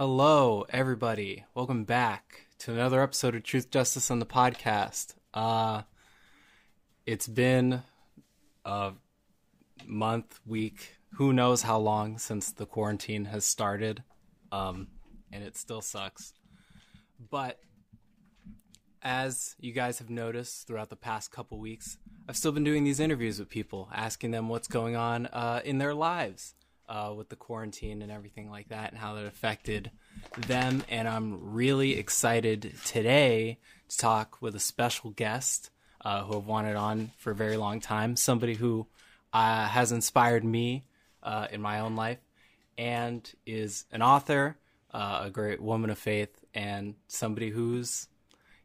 Hello, everybody. Welcome back to another episode of Truth, Justice, on the podcast. Uh, it's been a month, week, who knows how long since the quarantine has started, um, and it still sucks. But as you guys have noticed throughout the past couple weeks, I've still been doing these interviews with people, asking them what's going on uh, in their lives uh, with the quarantine and everything like that, and how that affected them. And I'm really excited today to talk with a special guest uh, who I've wanted on for a very long time, somebody who uh, has inspired me uh, in my own life, and is an author, uh, a great woman of faith, and somebody who's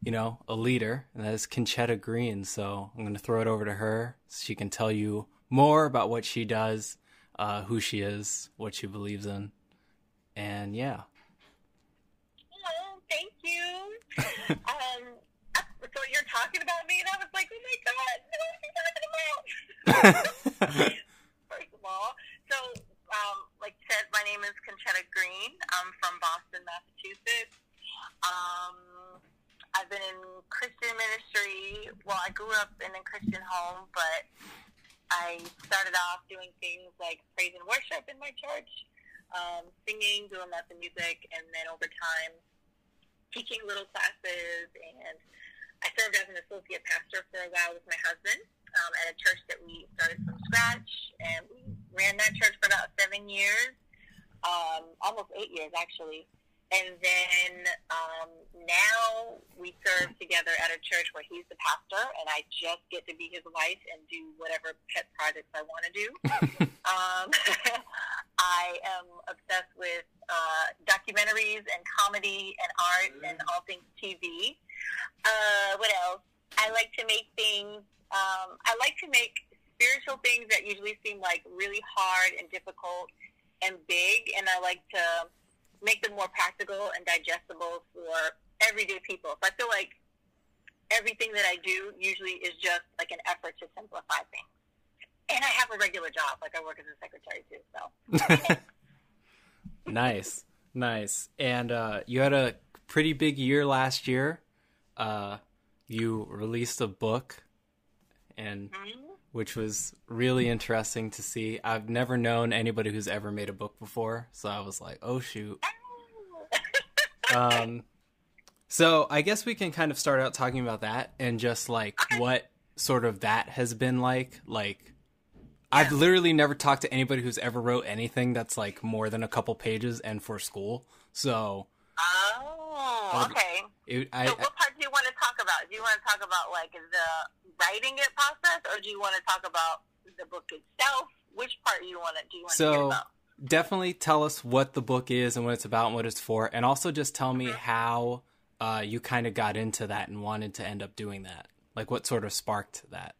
you know, a leader, and that is Conchetta Green. So I'm going to throw it over to her so she can tell you more about what she does, uh, who she is, what she believes in, and yeah. Oh, thank you. um, so you're talking about me, and I was like, oh my god, what are you talking about? First of all, so um, like you said, my name is Conchetta Green. I'm from Boston, Massachusetts. Um, I've been in Christian ministry. Well, I grew up in a Christian home, but I started off doing things like praise and worship in my church, um, singing, doing lots of music, and then over time, teaching little classes. And I served as an associate pastor for a while with my husband um, at a church that we started from scratch, and we ran that church for about seven years, um, almost eight years actually. And then um, now we serve together at a church where he's the pastor, and I just get to be his wife and do whatever pet projects I want to do. um, I am obsessed with uh, documentaries and comedy and art mm. and all things TV. Uh, what else? I like to make things. Um, I like to make spiritual things that usually seem like really hard and difficult and big, and I like to make them more practical and digestible for everyday people. So I feel like everything that I do usually is just like an effort to simplify things. And I have a regular job, like I work as a secretary too. So nice, nice. And uh, you had a pretty big year last year. Uh, you released a book, and mm-hmm. Which was really interesting to see. I've never known anybody who's ever made a book before, so I was like, "Oh shoot." um, so I guess we can kind of start out talking about that and just like what sort of that has been like. Like, I've literally never talked to anybody who's ever wrote anything that's like more than a couple pages and for school. So. Oh, okay. It, I, so what part do you want to talk about? Do you want to talk about like the writing it process, or do you want to talk about the book itself? Which part do you want to do you want so, to hear about? definitely tell us what the book is and what it's about and what it's for, and also just tell me how uh, you kind of got into that and wanted to end up doing that. Like, what sort of sparked that?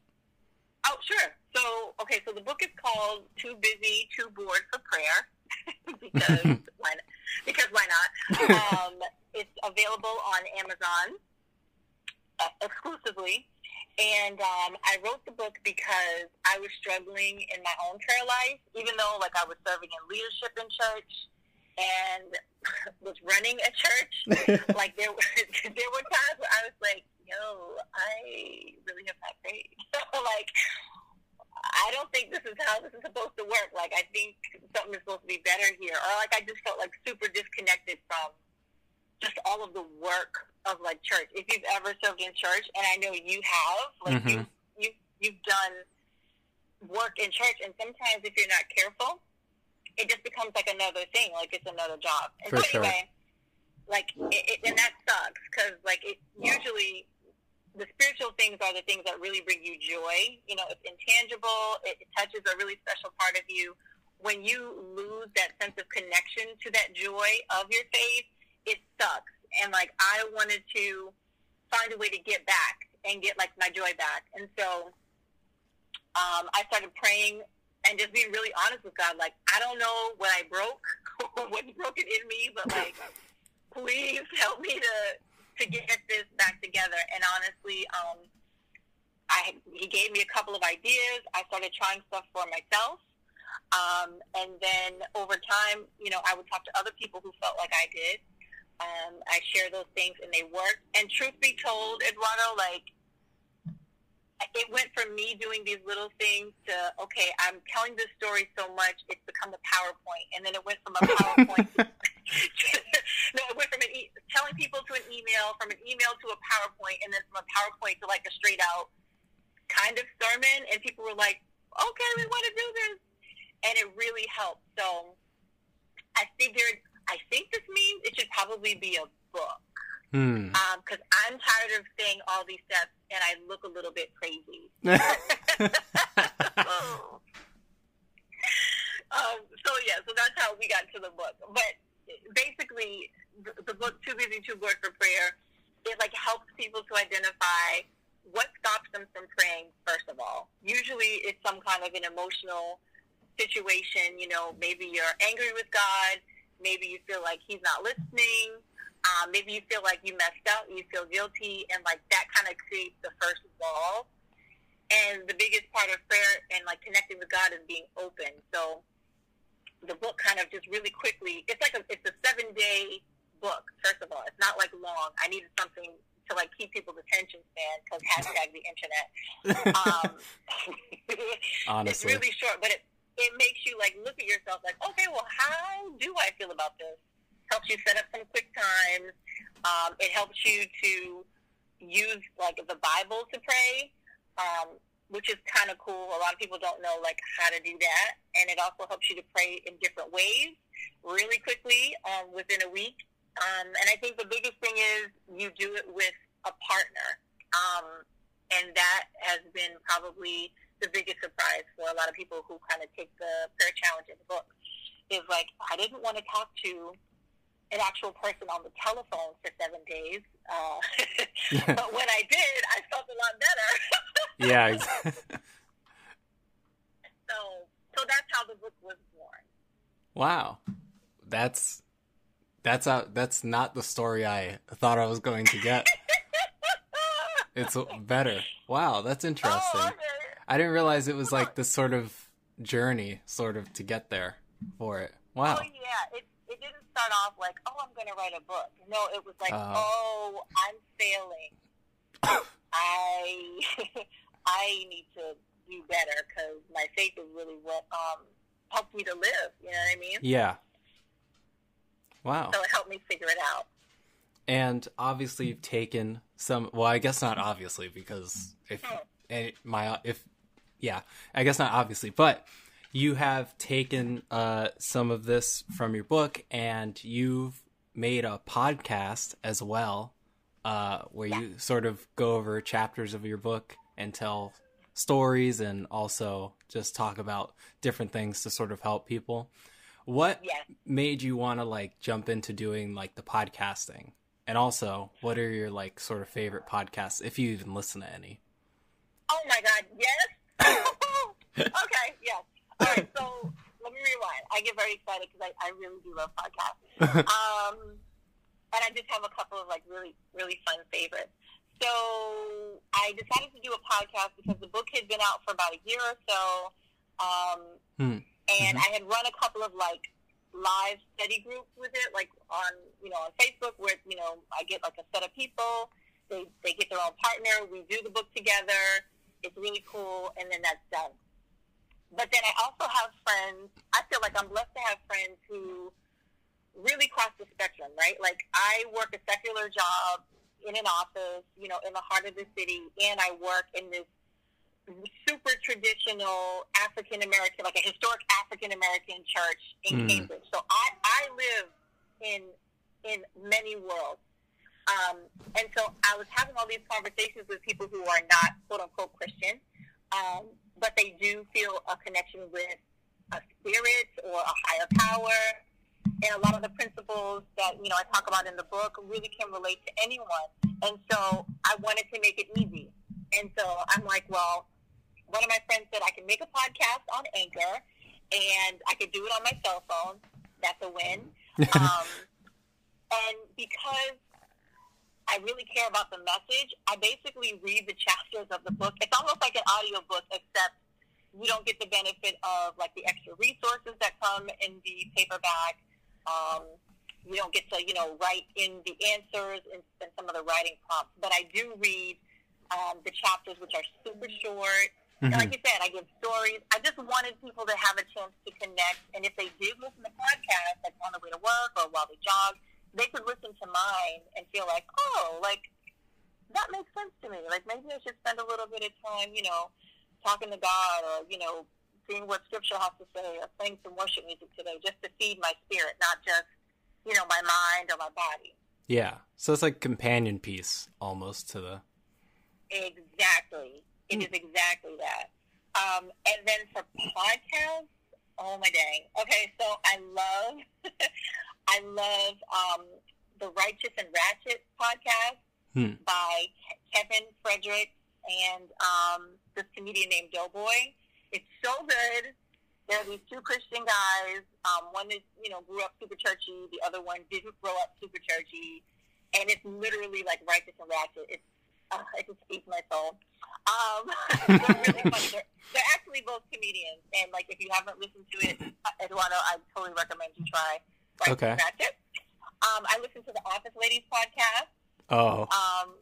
Oh, sure. So, okay, so the book is called "Too Busy, Too Bored for Prayer," because why? Not? Because why not? Um, it's available on Amazon uh, exclusively. And um, I wrote the book because I was struggling in my own prayer life, even though like I was serving in leadership in church and was running a church. like there, were, there were times where I was like, "Yo, I really have not prayed." like, I don't think this is how this is supposed to work. Like, I think something is supposed to be better here. Or like, I just felt like super disconnected from just all of the work of like church. If you've ever served in church, and I know you have, like mm-hmm. you you you've done work in church, and sometimes if you're not careful, it just becomes like another thing, like it's another job. And For so anyway, sure. like it, it, and that sucks because like it usually the spiritual things are the things that really bring you joy. You know, it's intangible. It, it touches a really special part of you. When you lose that sense of connection to that joy of your faith, it sucks and like I wanted to find a way to get back and get like my joy back. And so um, I started praying and just being really honest with God. Like I don't know what I broke what's broken in me, but like please help me to to get this back together. And honestly, um, I he gave me a couple of ideas. I started trying stuff for myself. Um, and then over time, you know, I would talk to other people who felt like I did. Um, I share those things and they work. And truth be told, Eduardo, like, it went from me doing these little things to, okay, I'm telling this story so much, it's become a PowerPoint. And then it went from a PowerPoint to, no, it went from an e- telling people to an email, from an email to a PowerPoint, and then from a PowerPoint to like a straight out kind of sermon. And people were like, okay, we want to do this. And it really helped. So I figured, I think this means it should probably be a book. Because um, I'm tired of saying all these steps and I look a little bit crazy. so, um, so, yeah, so that's how we got to the book. But basically, the, the book Too Busy Too Bored for Prayer, it like helps people to identify what stops them from praying. First of all, usually it's some kind of an emotional situation. You know, maybe you're angry with God. Maybe you feel like He's not listening um, maybe you feel like you messed up, you feel guilty, and like that kind of creates the first wall. And the biggest part of prayer and like connecting with God is being open. So the book kind of just really quickly, it's like a, it's a seven day book. First of all, it's not like long. I needed something to like keep people's attention span because hashtag the internet. Um, Honestly, it's really short, but it it makes you like look at yourself like, okay, well, how do I feel about this? helps you set up some quick times. Um, it helps you to use like the Bible to pray, um, which is kind of cool. A lot of people don't know like how to do that, and it also helps you to pray in different ways, really quickly um, within a week. Um, and I think the biggest thing is you do it with a partner, um, and that has been probably the biggest surprise for a lot of people who kind of take the prayer challenge in the book. Is like I didn't want to talk to an actual person on the telephone for seven days. Uh, but when I did, I felt a lot better. yeah. Exactly. so, so that's how the book was born. Wow, that's that's a, that's not the story I thought I was going to get. it's better. Wow, that's interesting. Oh. I didn't realize it was like this sort of journey, sort of to get there for it. Wow. Oh yeah, it it didn't start off like, oh, I'm going to write a book. No, it was like, uh, oh, I'm failing. I I need to do better because my faith is really what um, helps me to live. You know what I mean? Yeah. Wow. So it helped me figure it out. And obviously, you've taken some. Well, I guess not obviously because if hmm. my if yeah, I guess not obviously, but you have taken uh, some of this from your book and you've made a podcast as well, uh, where yeah. you sort of go over chapters of your book and tell stories and also just talk about different things to sort of help people. What yeah. made you want to like jump into doing like the podcasting? And also, what are your like sort of favorite podcasts if you even listen to any? Oh my god, yes. okay, yes. All right, so let me rewind. I get very excited because I, I really do love podcasts. um, and I just have a couple of like really, really fun favorites. So I decided to do a podcast because the book had been out for about a year or so. Um, hmm. And mm-hmm. I had run a couple of like live study groups with it, like on, you know, on Facebook where, you know, I get like a set of people. They, they get their own partner. We do the book together. It's really cool. And then that's done. But then I also have friends. I feel like I'm blessed to have friends who really cross the spectrum, right? Like I work a secular job in an office, you know, in the heart of the city, and I work in this super traditional African American, like a historic African American church in mm. Cambridge. So I, I live in in many worlds. Um, and so I was having all these conversations with people who are not quote unquote Christian. Um, but they do feel a connection with a spirit or a higher power. And a lot of the principles that, you know, I talk about in the book really can relate to anyone. And so I wanted to make it easy. And so I'm like, well, one of my friends said I can make a podcast on Anchor and I could do it on my cell phone. That's a win. um, and because I really care about the message. I basically read the chapters of the book. It's almost like an audio book, except you don't get the benefit of like the extra resources that come in the paperback. Um, you don't get to you know write in the answers and, and some of the writing prompts. But I do read um, the chapters, which are super short. And like you said, I give stories. I just wanted people to have a chance to connect. And if they did listen to podcasts, like on the way to work or while they jog, they could listen to mine and feel like, oh, like that makes sense to me. Like maybe I should spend a little bit of time, you know, talking to God or, you know, seeing what scripture has to say or playing some worship music today just to feed my spirit, not just, you know, my mind or my body. Yeah. So it's like companion piece almost to the Exactly. It is exactly that. Um, and then for podcasts, oh my dang. Okay, so I love, I love um, the Righteous and Ratchet podcast Hmm. by Kevin Frederick and um, this comedian named Doughboy. It's so good. There are these two Christian guys. Um, one is, you know, grew up super churchy. The other one didn't grow up super churchy. And it's literally like Righteous and Ratchet. It's uh, it just eats my soul. Um, they're really funny. They're, they're actually both comedians, and like if you haven't listened to it, uh, Eduardo, I totally recommend you try. Right Okay. Um, I listen to the Office Ladies podcast. Oh. Um,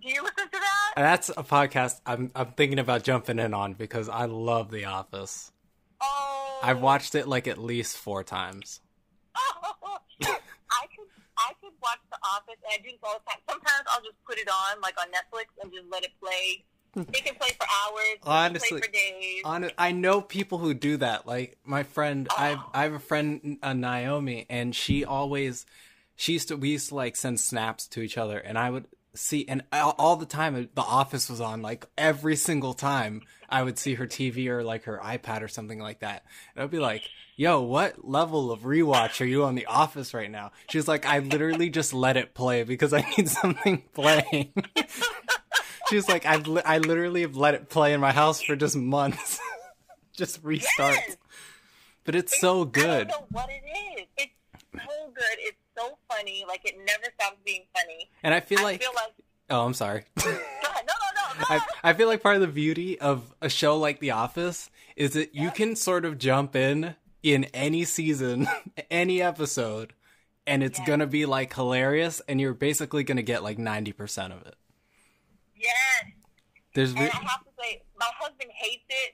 do you listen to that? That's a podcast I'm I'm thinking about jumping in on because I love The Office. Oh, I've watched it like at least four times. I could I could watch The Office, and I do this all the time. Sometimes I'll just put it on, like on Netflix, and just let it play. It can play for hours. Honestly- play for days. On I know people who do that. Like my friend, I Oh. I have a friend uh, Naomi, and she always she used to we used to like send snaps to each other, and I would see and all, all the time The Office was on. Like every single time I would see her TV or like her iPad or something like that, and I'd be like. Yo, what level of rewatch are you on The Office right now? She was like, I literally just let it play because I need something playing. She was like, I've li- I literally have let it play in my house for just months, just restart. Yes. But it's so good. I don't know what it is. It's so good. It's so funny. Like it never stops being funny. And I feel I like, feel like. oh, I'm sorry. Ahead. No, no, no. I. I feel like part of the beauty of a show like The Office is that you can sort of jump in in any season, any episode, and it's Yeah. gonna be like hilarious, and you're basically gonna get like ninety percent of it. Yes. There's And re- I have to say, my husband hates it.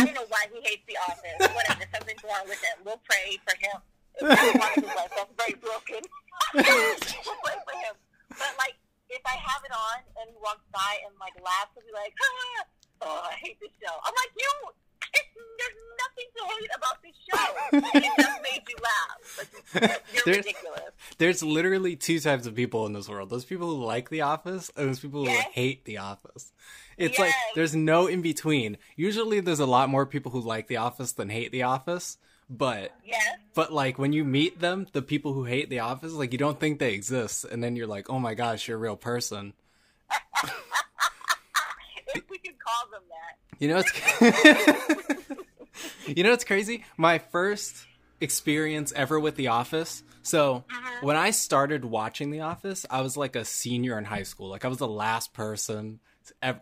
I don't know why he hates The Office. Whatever. Something's wrong with him. We'll pray for him. That's one of his life. That's very broken. we'll pray for him. But like, if I have it on and he walks by and like laughs, he'll be like, ah, "Oh, I hate this show." I'm like, "You, there's nothing to hate about this show. It just made you laugh. You're There's- ridiculous." there's literally two types of people in this world. Those people who like The Office and those people who hate The Office. It's like there's no in between. Usually there's a lot more people who like The Office than hate The Office, but Yes. but like when you meet them, the people who hate The Office, like you don't think they exist and then you're like, "Oh my gosh, you're a real person." If we could call them that. You know it's You know what's crazy? My first experience ever with The Office. So, when I started watching The Office, I was like a senior in high school. Like I was the last person.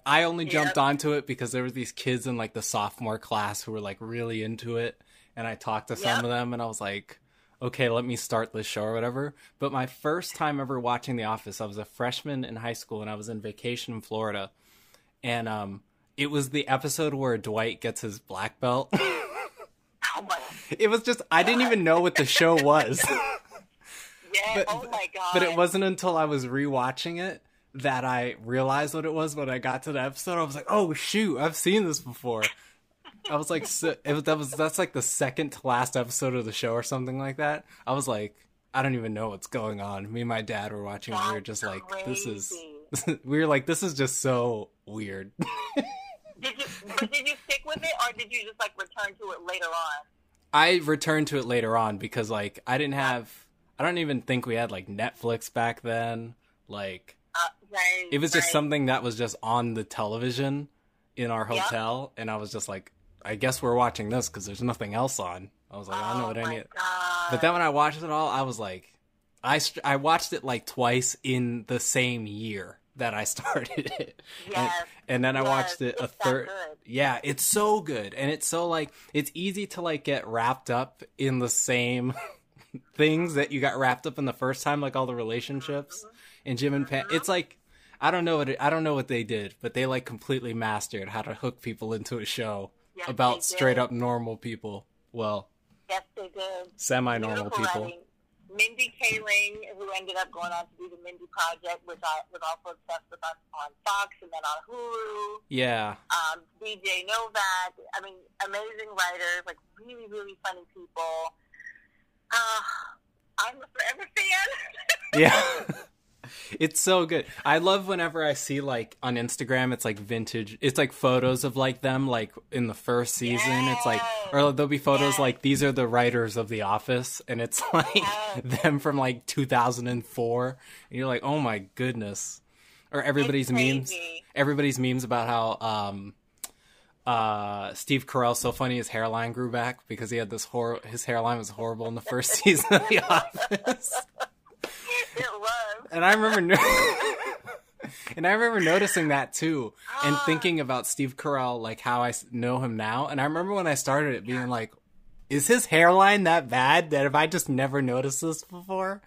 I only jumped Yep. onto it because there were these kids in like the sophomore class who were like really into it, and I talked to some Yep. of them, and I was like, "Okay, let me start this show or whatever." But my first time ever watching The Office, I was a freshman in high school, and I was in vacation in Florida, and um, it was the episode where Dwight gets his black belt. Oh my. it was just I didn't even know what the show was. Yeah. But- oh my god. but it wasn't until I was rewatching it that I realized what it was when I got to the episode. I was like, "Oh shoot, I've seen this before." I was like, so, it was, that was that's like the second to last episode of the show or something like that. I was like, I don't even know what's going on. Me and my dad were watching. and we were That's just like, this is." we were like, this is just so weird. Did you? But did you stick with it, or did you just like return to it later on? I returned to it later on because like I didn't have. I don't even think we had like Netflix back then. Like Uh, right. it was just right. something that was just on the television in our hotel and i was just like i guess we're watching this because there's nothing else on i was like i don't know Oh what any god. but then when i watched it all i was like i i watched it like twice in the same year that I started it. Yes. And, and then I yes, watched it a third. Yeah, it's so good. And it's so like it's easy to like get wrapped up in the same things that you got wrapped up in the first time like all the relationships mm-hmm. and Jim and Pam. Mm-hmm. It's like I don't know what it, I don't know what they did, but they like completely mastered how to hook people into a show Yes, about straight up normal people. Well, Yes, they did. semi-normal people. writing. Mindy Kaling, who ended up going on to do the Mindy Project, which I was also obsessed with on, on Fox and then on Hulu. Yeah. Um, BJ Novak. I mean, amazing writers, like really, really funny people. Uh, I'm a forever fan. Yeah. it's so good. I love whenever I see like on Instagram it's like vintage it's like photos of like them like in the first season. It's like or there'll be photos Yes. like these are the writers of The Office and it's like Yes. them from like 2004 and you're like, "Oh my goodness." Or everybody's memes. Everybody's memes about how um uh Steve Carell's so funny his hairline grew back because he had this hor his hairline was horrible in the first season of The Office. It was. And I remember, no- and I remember noticing that too, and ah. thinking about Steve Carell, like how I know him now. And I remember when I started it, being like, "Is his hairline that bad that if I just never noticed this before?"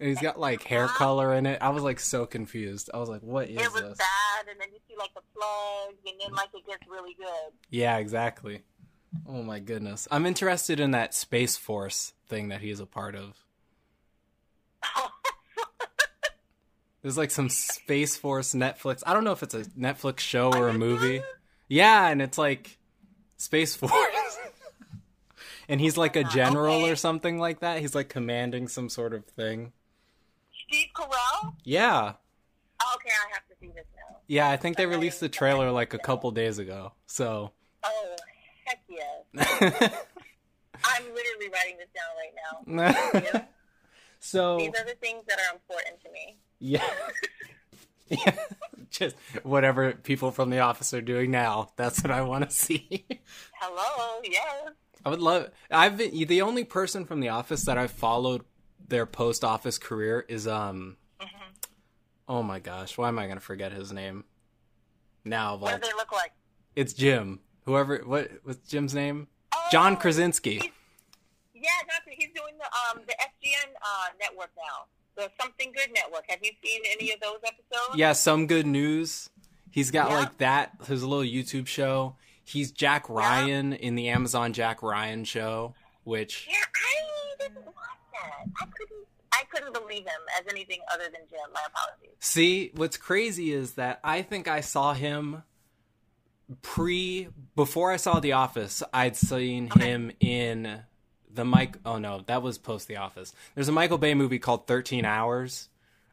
And he's got like hair ah. color in it. I was like so confused. I was like, "What is this?" It was this?" bad, and then you see like the plugs, and then like it gets really good. Yeah, exactly. Oh my goodness, I'm interested in that Space Force thing that he's a part of. There's like some Space Force Netflix. I don't know if it's a Netflix show or a movie. Yeah, and it's like Space Force. and he's like a general Okay. or something like that. He's like commanding some sort of thing. Steve Carell. Yeah. Oh, okay, I have to see this now. Yeah, I think they released the trailer like a couple days ago. So Oh, heck yes. I'm literally writing this down right now. So These are the things that are important to me. Yeah. yeah. Just whatever people from the office are doing now. That's what I want to see. Hello, Yeah. I would love. I've been the only person from the office that I've followed their post office career is um. Oh my gosh! Why am I gonna forget his name? Now, What do they look like? it's Jim. Whoever. What? What's Jim's name? John Oh, Krasinski. he's- Yeah. He's doing the um the SGN uh, network now, the Something Good network. Have you seen any of those episodes? Yeah, some good news. He's got Yeah. like that his little YouTube show. He's Jack Ryan in the Amazon Jack Ryan show, which Yeah, I didn't watch that. I couldn't. I couldn't believe him as anything other than Jim. My apologies. See, what's crazy is that I think I saw him pre before I saw The Office. I'd seen him in the Mike. Oh no, that was post The Office. There's a Michael Bay movie called Thirteen Hours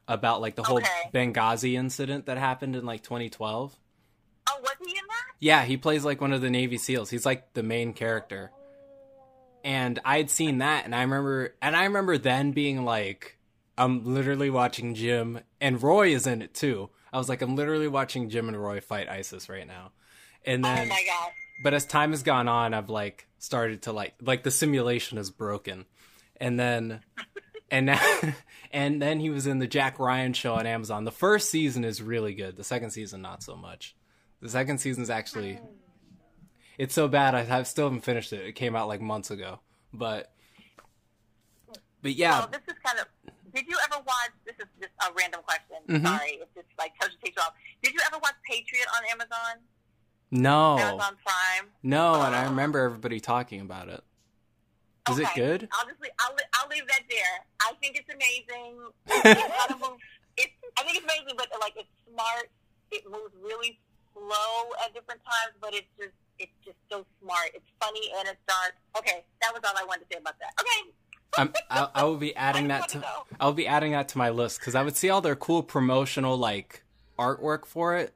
about like the whole Okay. Benghazi incident that happened in like 2012. Oh, was he in that? Yeah, he plays like one of the Navy SEALs. He's like the main character. And I had seen that and I remember and I remember then being like I'm literally watching Jim and Roy is in it too. I was like I'm literally watching Jim and Roy fight ISIS right now. And then, Oh then my gosh. but as time has gone on I've like started to like like the simulation is broken. And then and now and then he was in the Jack Ryan show on Amazon. The first season is really good. The second season not so much. The second season's actually it's so bad I have still haven't finished it. It came out like months ago. But but yeah, Well, this is kind of. Did you ever watch? This is just a random question. Mhm. Sorry, it's just like touch takes you off. Did you ever watch Patriot on Amazon? No. Amazon Prime. No, and I oh. remember everybody talking about it. Is it good? I'll just leave, I'll, I'll leave that there. I think it's amazing. It kind of moves. I think it's amazing, but like it's smart. It moves really slow at different times, but it's just it's just so smart. It's funny and it's dark. Okay, that was all I wanted to say about that. Okay. I'm, I, I will be adding that to wanna. I'll be adding that to my list because I would see all their cool promotional like artwork for it,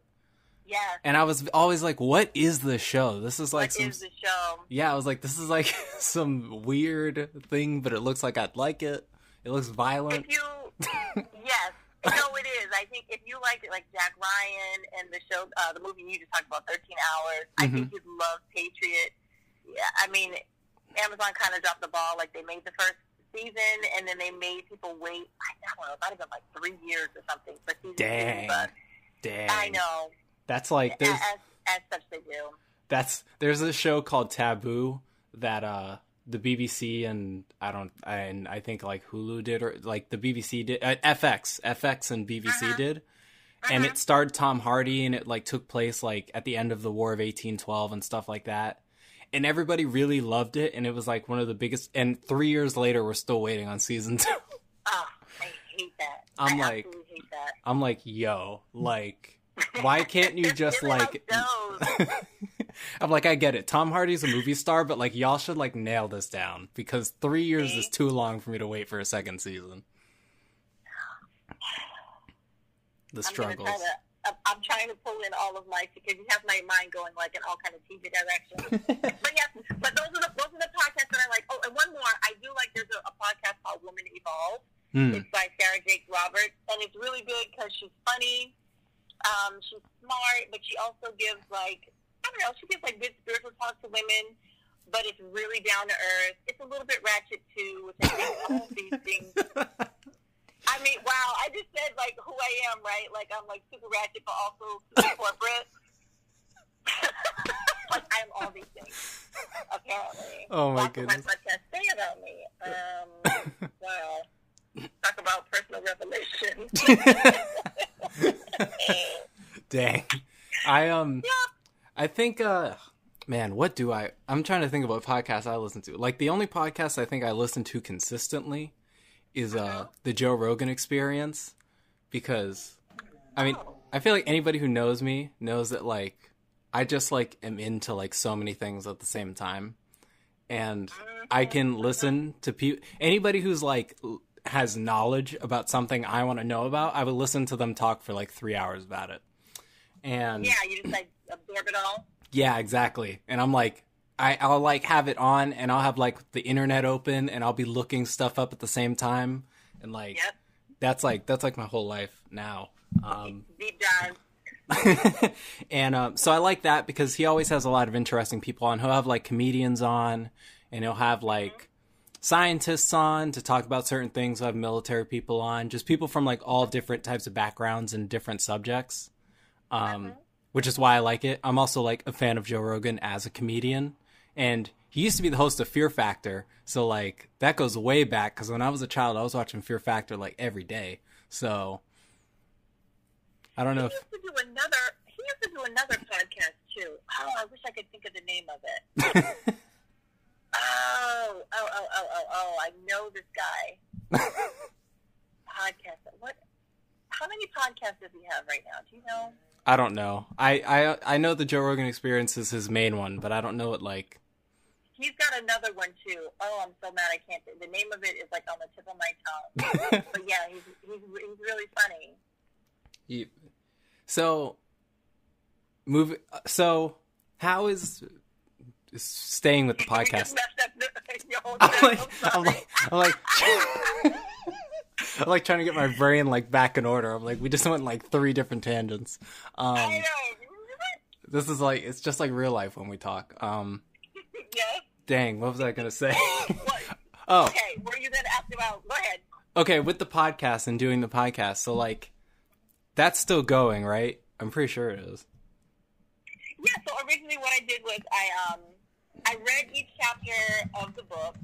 Yes. and I was always like, "What is the show? This is like What some is the show? yeah." I was like, "This is like some weird thing, but it looks like I'd like it. It looks violent." If you, yes, no, it is. I think if you like it, like Jack Ryan and the show, uh, the movie you just talked about, Thirteen Hours, I Mm-hmm. think you'd love Patriot. Yeah, I mean, Amazon kind of dropped the ball. Like they made the first season, and then they made people wait. I don't know, it might have been like three years or something for season Dang. two. But Dang. I know, That's like there's as, as such they do. that's there's a show called Taboo that uh the BBC and I don't and I think like Hulu did or like the BBC did uh, FX FX and BBC Uh-huh. did and Uh-huh. it starred Tom Hardy and it like took place like at the end of the War of 1812 and stuff like that and everybody really loved it and it was like one of the biggest and 3 years later we're still waiting on season 2 Oh, I hate that. I'm I like- absolutely hate that. I'm like yo like why can't you just like like. I'm like, I get it. Tom Hardy's a movie star, but like, y'all should like nail this down because three years is too long for me to wait for a second season. The I'm struggles. try to. I'm- I'm trying to pull in all of my because you have my mind going like in all kind of TV directions. but yes, but those are the those are the podcasts that I like. Oh, and one more, I do like. There's a, a podcast called Woman Evolve. Hmm. It's by Sarah Jakes Roberts, and it's really good because she's funny, um, she's smart, but she also gives like I don't know, she gives like good spiritual talk to women, but it's really down to earth. It's a little bit ratchet too, which I think all these things. I mean, wow! I just said like who I am, right? Like I'm like super ratchet, but also super corporate. like I'm all these things, apparently. Oh, my of goodness. my podcast say about me. Um, wow. Talk about personal revelation. Dang. I um. I think uh man, what do I I'm trying to think of what podcasts I listen to. Like the only podcast I think I listen to consistently is uh the Joe Rogan experience because I mean, I feel like anybody who knows me knows that like I just like am into like so many things at the same time. And I can listen to people anybody who's like has knowledge about something I want to know about, I would listen to them talk for like 3 hours about it. And yeah, you just like absorb it all. yeah, exactly. And I'm like, I, I'll like have it on and I'll have like the internet open and I'll be looking stuff up at the same time. And like, Yep. that's like, that's like my whole life now. Um, Deep dive. and um, so I like that because he always has a lot of interesting people on. He'll have like comedians on and he'll have like scientists on to talk about certain things. He'll have military people on, just people from like all different types of backgrounds and different subjects. Um, which is why I like it. I'm also like a fan of Joe Rogan as a comedian, and he used to be the host of Fear Factor, so like that goes way back. Because when I was a child, I was watching Fear Factor like every day. So I don't know He if used to do another. He used to do another podcast too. Oh, I wish I could think of the name of it. Oh, oh, oh, oh, oh, oh! I know this guy. Podcast. What? How many podcasts does he have right now? Do you know? I don't know. I, I I know the Joe Rogan Experience is his main one, but I don't know what like. He's got another one too. Oh, I'm so mad I can't. The name of it is like on the tip of my tongue. but yeah, he's he's he's really funny. You- so move. Uh, so how is staying with the podcast? just messed up the, your whole I'm like, I'm like, I'm like, I'm like trying to get my brain like back in order. I'm like, we just went like three different tangents. Um, I know. this is like, it's just like real life when we talk. Um, yes. dang, what was I gonna say? Oh, Okay. What are you to ask about? Go ahead. okay, with the podcast and doing the podcast. So like, that's still going, right? I'm pretty sure it is. Yeah, so originally what I did was I um I read each chapter of the book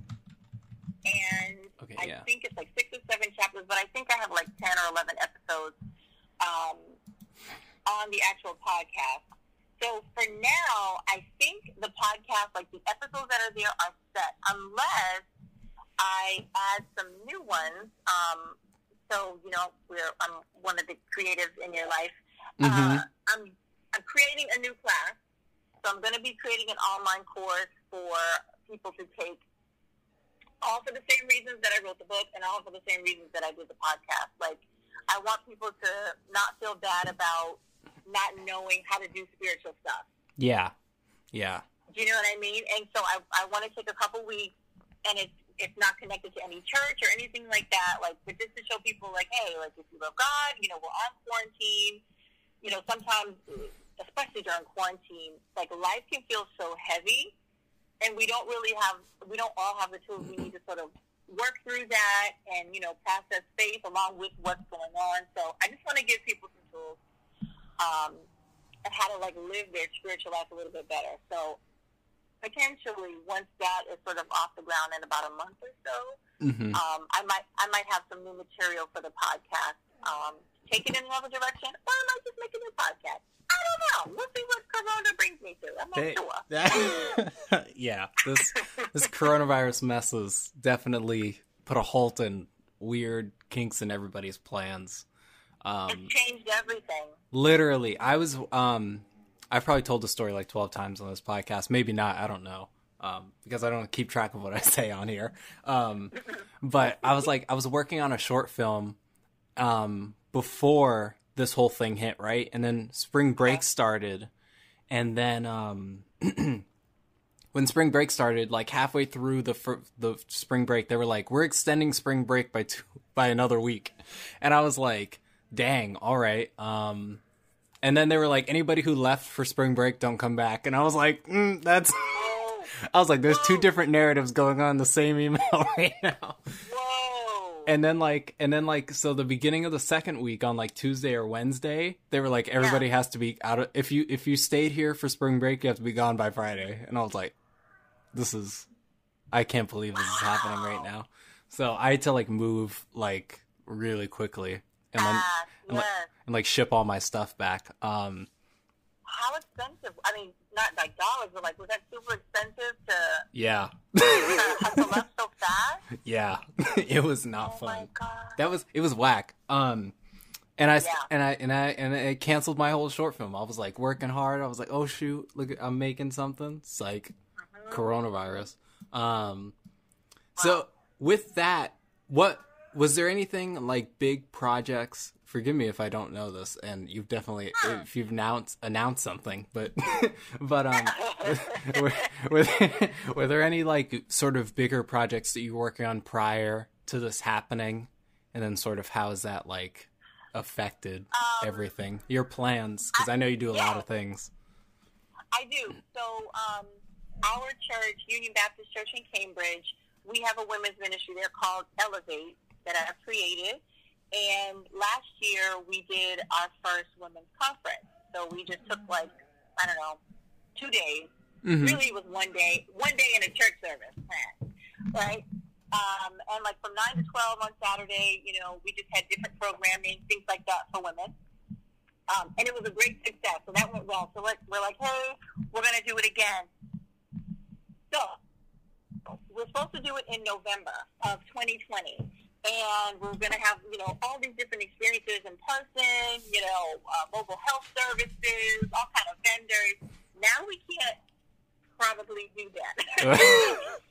and Okay, I yeah. think it's like six or seven chapters, but I think I have like ten or eleven episodes um on the actual podcast. So for now, I think the podcast, like the episodes that are there are set, unless I add some new ones. Um, so you know, we're I'm one of the creatives in your life. Mhm. Uh, I'm I'm creating a new class, so I'm going to be creating an online course for people to take, all for the same reasons that I wrote the book, and all for the same reasons that I did the podcast. Like, I want people to not feel bad about not knowing how to do spiritual stuff. Yeah, yeah, Do you know what I mean? And so I, I want to take a couple weeks, and it's it's not connected to any church or anything like that. Like, but just to show people, like, hey, like if you love God, you know, we're on quarantine. You know, sometimes, especially during quarantine, like life can feel so heavy, and we don't really have, we don't all have the tools we need to sort of work through that and you know process faith along with what's going on. So I just want to give people some tools um, and how to like live their spiritual life a little bit better. So potentially, once that is sort of off the ground in about a month or so, Mm-hmm. um, I might I might have some new material for the podcast. Um, take it in another direction, or am I might just make a new podcast. I don't know. We'll see what Corona brings me to. I'm not They- sure. yeah, this this coronavirus mess has definitely put a halt in weird kinks in everybody's plans. Um, It's changed everything. literally, I was um, I've probably told the story like twelve times on this podcast. Maybe not. I don't know. Um, because I don't keep track of what I say on here. Um, but I was like, I was working on a short film um, before this whole thing hit, right? And then spring break started, and then um, when spring break started, like halfway through the fir- the spring break, they were like, "We're extending spring break by two by another week," and I was like, "Dang, all right." Um, and then they were like, "Anybody who left for spring break, don't come back," and I was like, mm, "That's." I was like, "There's two different narratives going on in the same email right now." And then like and then like so the beginning of the second week on like Tuesday or Wednesday, they were like everybody has to be out of if you if you stayed here for spring break, you have to be gone by Friday. And I was like, this is I can't believe this is happening right now. So I had to like move like really quickly and then Ah, and, like, and like ship all my stuff back. Um How expensive? I mean, not like dollars, but like, was that super expensive to yeah. to up so fast? yeah. it was not Oh fun. my god. that was it was whack. Um, and I Yeah. and I and I and it canceled my whole short film. I was like working hard. I was like, oh shoot, look, I'm making something. Psych, Mm-hmm. coronavirus. Um, so with that, what was there anything like big projects? Forgive me if I don't know this, and you've definitely if you've announced announced something, but but um, were, were, there, were there any like sort of bigger projects that you were working on prior to this happening, and then sort of how has that like affected Um, everything, your plans? Because I know you do a lot of things. I do. So, um, our church, Union Baptist Church in Cambridge, we have a women's ministry there called Elevate that I've created. And last year we did our first women's conference. So we just took like, I don't know, two days. Mhm. Really, it was one day, one day in a church service, right? Um, and like from 9 to 12 on Saturday, you know, we just had different programming, things like that for women. Um, and it was a great success. So that went well. So like, we're like, hey, we're going to do it again. So we're supposed to do it in November of 2020. And we're going to have, you know, all these different experiences in person, you know, uh, mobile health services, all kind of vendors. Now we can't probably do that.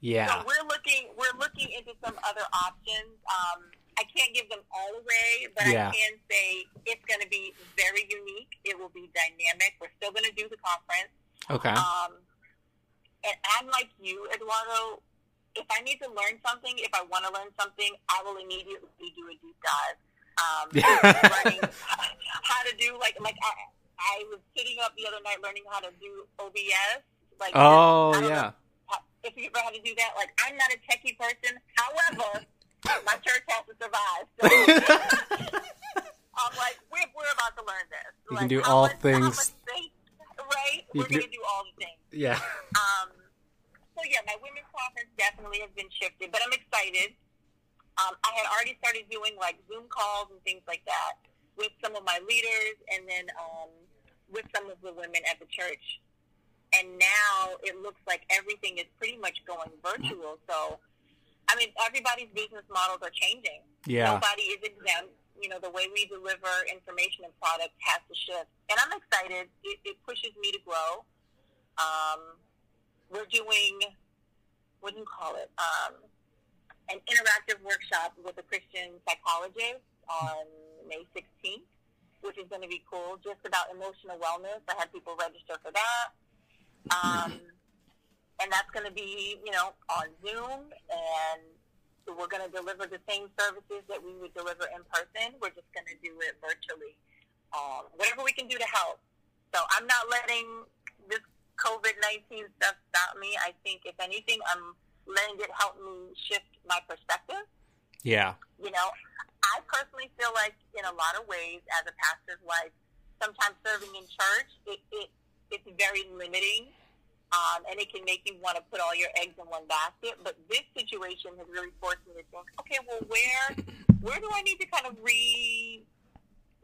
Yeah. So we're looking we're looking into some other options. Um, I can't give them all away, but Yeah. I can say it's going to be very unique. It will be dynamic. We're still going to do the conference. Okay. Um, and I'm like you, Eduardo. If I need to learn something, if I want to learn something, I will immediately do a deep dive. Um, learning how to do like like I, I was sitting up the other night learning how to do OBS. Like Oh don't know yeah. if you ever had to do that, like I'm not a techie person. However, my church has to survive. So I'm like, we're, we're about to learn this. You like, can do all much- things. much right? You we're going to do all the things. Yeah. Um, so yeah, my women's conference definitely has been shifted, but I'm excited. Um, I had already started doing like Zoom calls and things like that with some of my leaders, and then um, with some of the women at the church. And now it looks like everything is pretty much going virtual. So, I mean, everybody's business models are changing. Yeah. Nobody is exempt. You know, the way we deliver information and products has to shift. And I'm excited. It, it pushes me to grow. Um, we're doing, what do you call it? Um, an interactive workshop with a Christian psychologist on May 16th, which is going to be cool, just about emotional wellness. I had people register for that. Um, and that's going to be, you know, on Zoom, and we're going to deliver the same services that we would deliver in person. We're just going to do it virtually. Um, whatever we can do to help. So I'm not letting this COVID 19 stuff stop me. I think, if anything, I'm letting it help me shift my perspective. Yeah. You know, I personally feel like in a lot of ways, as a pastor's wife, sometimes serving in church, it, it it's very limiting, um, and it can make you want to put all your eggs in one basket. But this situation has really forced me to think, okay, well, where where do I need to kind of re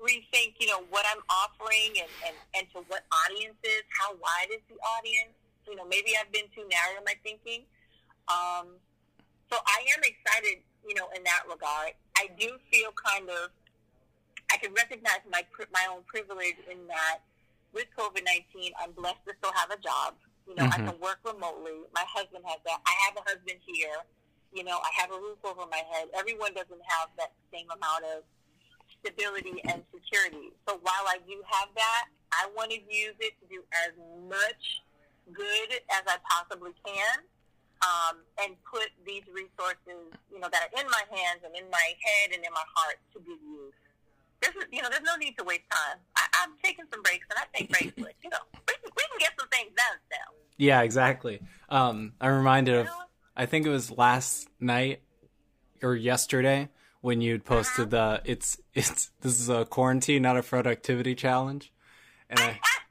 rethink, you know, what I'm offering and, and, and to what audiences, how wide is the audience? You know, maybe I've been too narrow in my thinking. Um, so I am excited, you know, in that regard. I do feel kind of, I can recognize my my own privilege in that with COVID nineteen, I'm blessed to still have a job. You know, mm-hmm. I can work remotely. My husband has that. I have a husband here. You know, I have a roof over my head. Everyone doesn't have that same amount of stability and security. So while I do have that, I want to use it to do as much good as I possibly can um, and put these resources, you know, that are in my hands and in my head and in my heart to good use. There's, you know, there's no need to waste time. I, I'm taking some breaks, and I take breaks, but you know, we can, we can get some things done still. Yeah, exactly. Um, I'm reminded of, I think it was last night or yesterday when you'd posted uh-huh. the it's it's this is a quarantine, not a productivity challenge, and I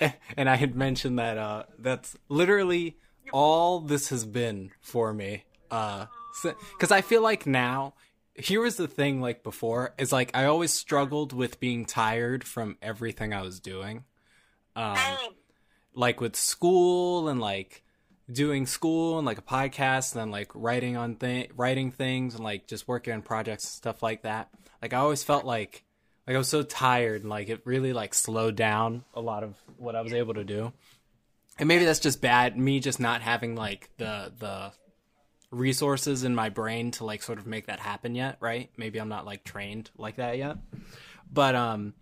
and I had mentioned that uh, that's literally all this has been for me. Uh, because I feel like now, here was the thing. Like before, is like I always struggled with being tired from everything I was doing. Um, like with school and like doing school and like a podcast and then like writing on thing writing things and like just working on projects and stuff like that. Like I always felt like like I was so tired and like it really like slowed down a lot of what I was able to do. And maybe that's just bad me just not having like the the resources in my brain to like sort of make that happen yet right? Maybe i'm not like trained like that yet. But um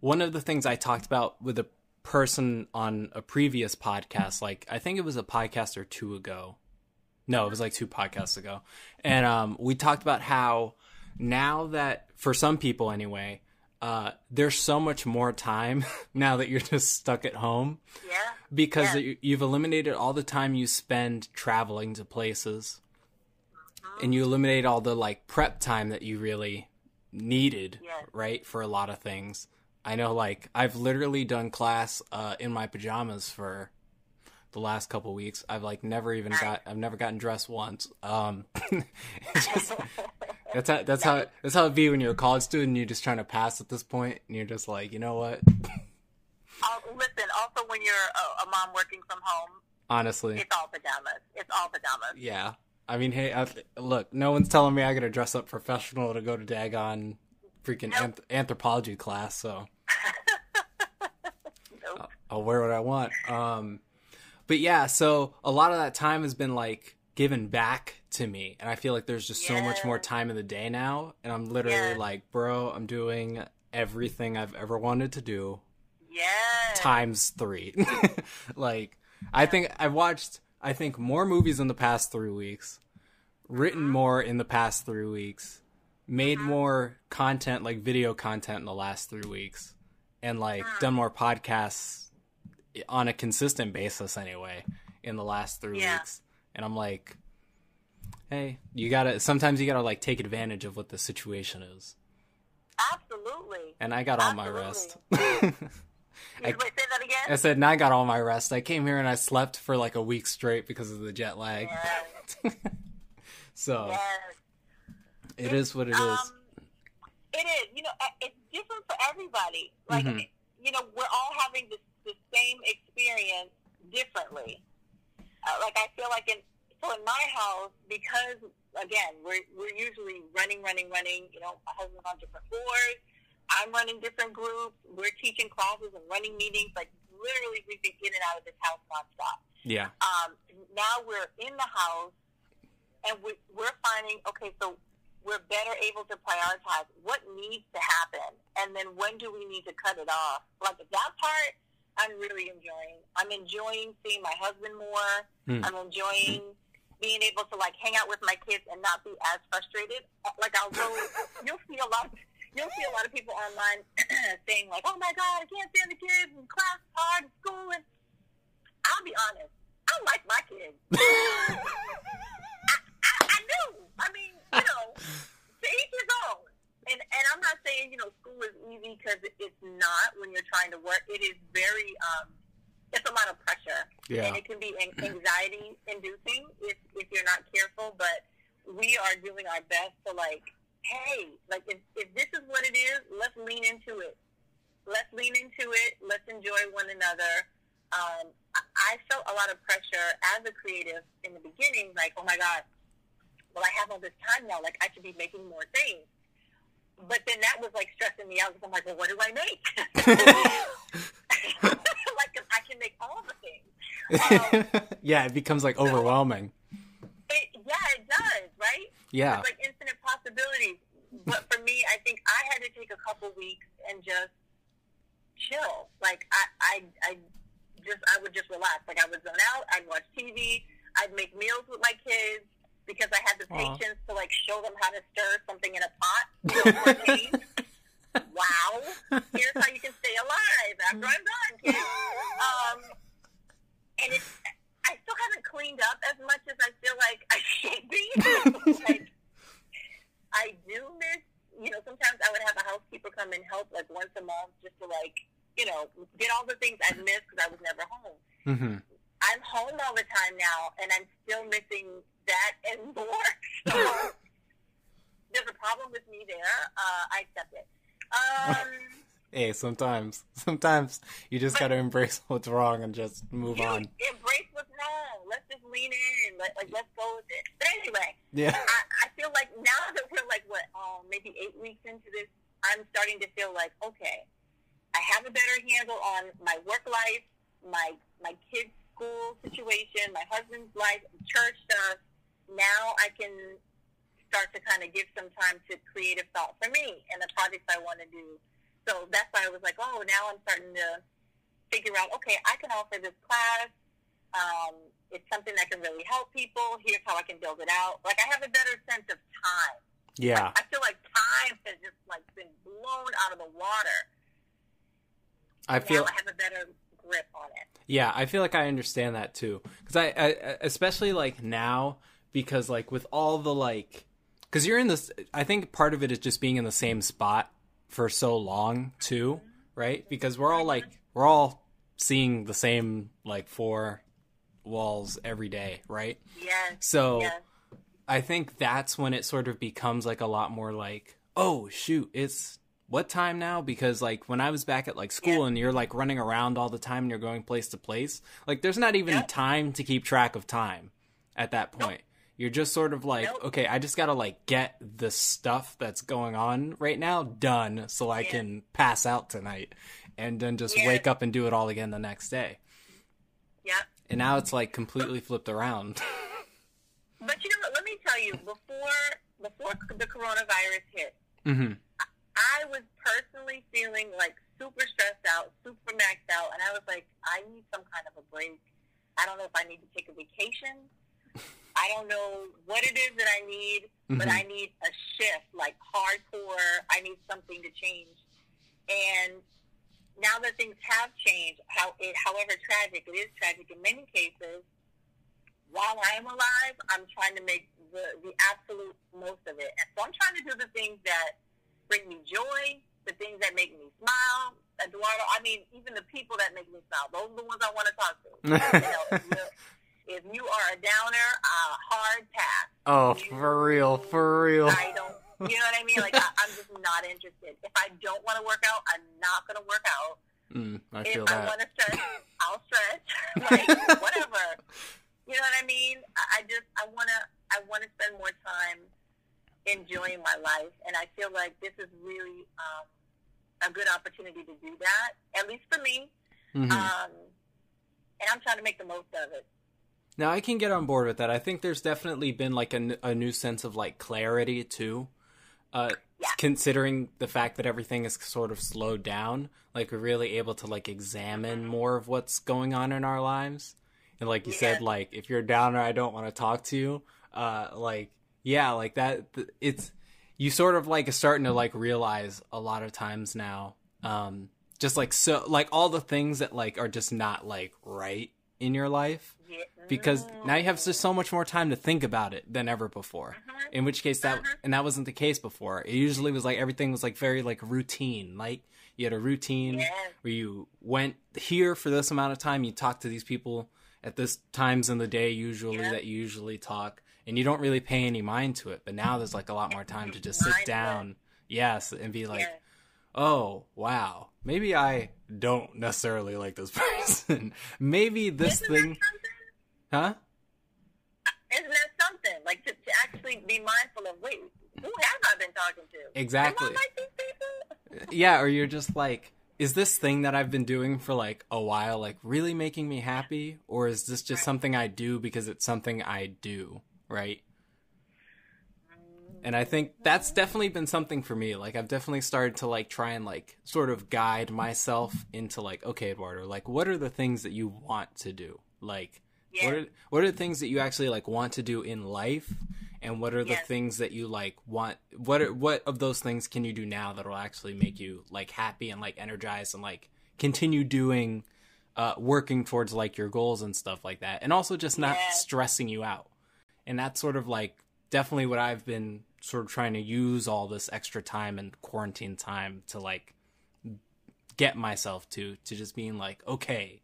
one of the things i talked about with a person on a previous podcast like i think it was a podcast or two ago no it was like two podcasts ago and um we talked about how now that for some people anyway uh, there's so much more time now that you're just stuck at home. Yeah. Because yeah. you've eliminated all the time you spend traveling to places. Mm-hmm. And you eliminate all the like prep time that you really needed, yeah. right? For a lot of things. I know like I've literally done class uh, in my pajamas for the last couple weeks. I've like never even got I've never gotten dressed once. Um just, That's how that's how that's how it be when you're a college student. and You're just trying to pass at this point, and you're just like, you know what? Uh, listen. Also, when you're a, a, mom working from home, honestly, it's all pajamas. It's all pajamas. Yeah. I mean, hey, I, look, no one's telling me I got to dress up professional to go to Dagon freaking nope. anth- anthropology class, so nope. I'll, I'll wear what I want. Um, but yeah, so a lot of that time has been like given back to me and i feel like there's just yeah. so much more time in the day now and i'm literally yeah. like bro i'm doing everything i've ever wanted to do yeah times three like yeah. i think i've watched i think more movies in the past three weeks written mm-hmm. more in the past three weeks made mm-hmm. more content like video content in the last three weeks and like mm-hmm. done more podcasts on a consistent basis anyway in the last three weeks and i'm like hey, you gotta sometimes you gotta like take advantage of what the situation is. Absolutely. And I got Absolutely. all my rest. I, Wait, say that again. I said, and I got all my rest. I came here and I slept for like a week straight because of the jet lag. Yes. so yes. It it's, is what it um, is. It is. You know, it's different for everybody. Like, mm-hmm. you know, we're all having the, the same experience differently. Uh, like, I feel like in so in my house, because again, we're we're usually running, running, running. You know, my husband's on different floors. I'm running different groups. We're teaching classes and running meetings. Like literally, we've been in and out of this house nonstop. Yeah. Um, now we're in the house, and we, we're finding okay. So we're better able to prioritize what needs to happen, and then when do we need to cut it off? Like that part, I'm really enjoying. I'm enjoying seeing my husband more. Mm. I'm enjoying. Being able to like hang out with my kids and not be as frustrated. Like I'll go, you'll see a lot of you'll see a lot of people online saying like, "Oh my God, I can't stand the kids and class hard and school." And I'll be honest, I like my kids. easy because it's not when you're trying to work. It is very, um, it's a lot of pressure. Yeah. And it can be anxiety inducing if, if you're not careful. But we are doing our best to, like, hey, like, if, if this is what it is, let's lean into it. Let's lean into it. Let's enjoy one another. Um, I felt a lot of pressure as a creative in the beginning, like, oh my God, well, I have all this time now. Like, I should be making more things. But then that was like stressing me out because I'm like, well, what do I make? like, I can make all the things. Um, yeah, it becomes like overwhelming. it, yeah, it does, right? Yeah. It's like infinite possibilities. But for me, I think I had to take a couple weeks and just chill. Like I, I, I just, I would just relax. Like I would zone out. I'd watch TV. I'd make meals with my kids because I had the Aw. patience to like show them how to stir something in a pot. You know, for a change. wow, here's how you can stay alive after I'm done, kids. Um, and it's, I still haven't cleaned up as much as I feel like I should be. like, I do miss, you know, sometimes I would have a housekeeper come and help like once a month just to like, you know, get all the things I'd missed because I was never home. hmm I'm home all the time now, and I'm still missing that and more. So there's a problem with me there. Uh, I accept it. Um, Hey, sometimes, sometimes you just gotta embrace what's wrong and just move on. embrace what's wrong. Let's just lean in. Let, like, let's go with it. But anyway, Yeah. I, I feel like now that we're like what, um, maybe eight weeks into this, I'm starting to feel like okay, I have a better handle on my work life, my my kids' school situation, my husband's life, church stuff. Now I can start to kind of give some time to creative thought for me and the projects I want to do. So that's why I was like, oh, now I'm starting to figure out, okay, I can offer this class. Um, it's something that can really help people. Here's how I can build it out. Like I have a better sense of time. Yeah. I feel like time has just like been blown out of the water. I feel I have a better grip on it. Yeah, I feel like I understand that too. Because I, I, especially like now, because like with all the like, because you're in this. I think part of it is just being in the same spot for so long too, right? Because we're all like we're all seeing the same like four walls every day, right? Yes. So yes. I think that's when it sort of becomes like a lot more like, oh shoot, it's what time now? Because like when I was back at like school Yeah. and you're like running around all the time and you're going place to place, like there's not even Yeah. time to keep track of time at that point. You're just sort of like, Nope. okay, I just gotta like get the stuff that's going on right now done so I Yeah. can pass out tonight and then just Yeah. wake up and do it all again the next day. Yep. And now it's like completely flipped around. But you know what? Let me tell you, before before the coronavirus hit, hmm I was personally feeling like super stressed out, super maxed out, and I was like, I need some kind of a break. I don't know if I need to take a vacation. I don't know what it is that I need, but Mhm. I need a shift, like hardcore. I need something to change. And now that things have changed, how it, however tragic it is tragic in many cases, while I am alive, I'm trying to make the, the absolute most of it. And so I'm trying to do the things that bring me joy, the things that make me smile. Eduardo, I mean, even the people that make me smile, those are the ones I want to talk to. you know, if, you are a downer, a hard pass. Oh, for real, for real. I don't, you know what I mean? Like, I, I'm just not interested. If I don't want to work out, I'm not going to work out. Mm, I If feel I want to stretch, I'll stretch. like, whatever. You know what I mean? I I just, I want to, I want to spend more time enjoying my life. And I feel like this is really um, a good opportunity to do that, at least for me. Mhm. Um, and I'm trying to make the most of it. Now I can get on board with that. I think there's definitely been like a, n- a new sense of like clarity too. Uh, Yeah. considering the fact that everything is sort of slowed down, like we're really able to like examine more of what's going on in our lives. And like you said, like if you're down or I don't want to talk to you, uh, like yeah, like that. th- It's you sort of like are starting to like realize a lot of times now, um, just like so like all the things that like are just not like right in your life Yeah. because now you have just so much more time to think about it than ever before. Mhm. In which case that Mhm. and that wasn't the case before. It usually was like everything was like very like routine. Like you had a routine Yes. where you went here for this amount of time, you talked to these people at this times in the day usually Yeah. that you usually talk and you don't really pay any mind to it. But now there's like a lot more time to just sit down. Yes, and be like. Oh wow maybe i don't necessarily like this person maybe this Isn't thing huh Isn't that something? Like to, to actually be mindful of, wait, who have I been talking to? Exactly. Am I like these people? Uh, yeah or you're just like is this thing that i've been doing for like a while like really making me happy or is this just something i do because it's something i do right and i think that's definitely been something for me like i've definitely started to like try and like sort of guide myself into like okay eduardo like what are the things that you want to do like Yes. what are what are the things that you actually like want to do in life and what are the Yes. things that you like want what are what of those things can you do now that will actually make you like happy and like energized and like continue doing uh working towards like your goals and stuff like that and also just not Yes. stressing you out and that's sort of like definitely what I've been sort of trying to use all this extra time and quarantine time to like get myself to to just being like okay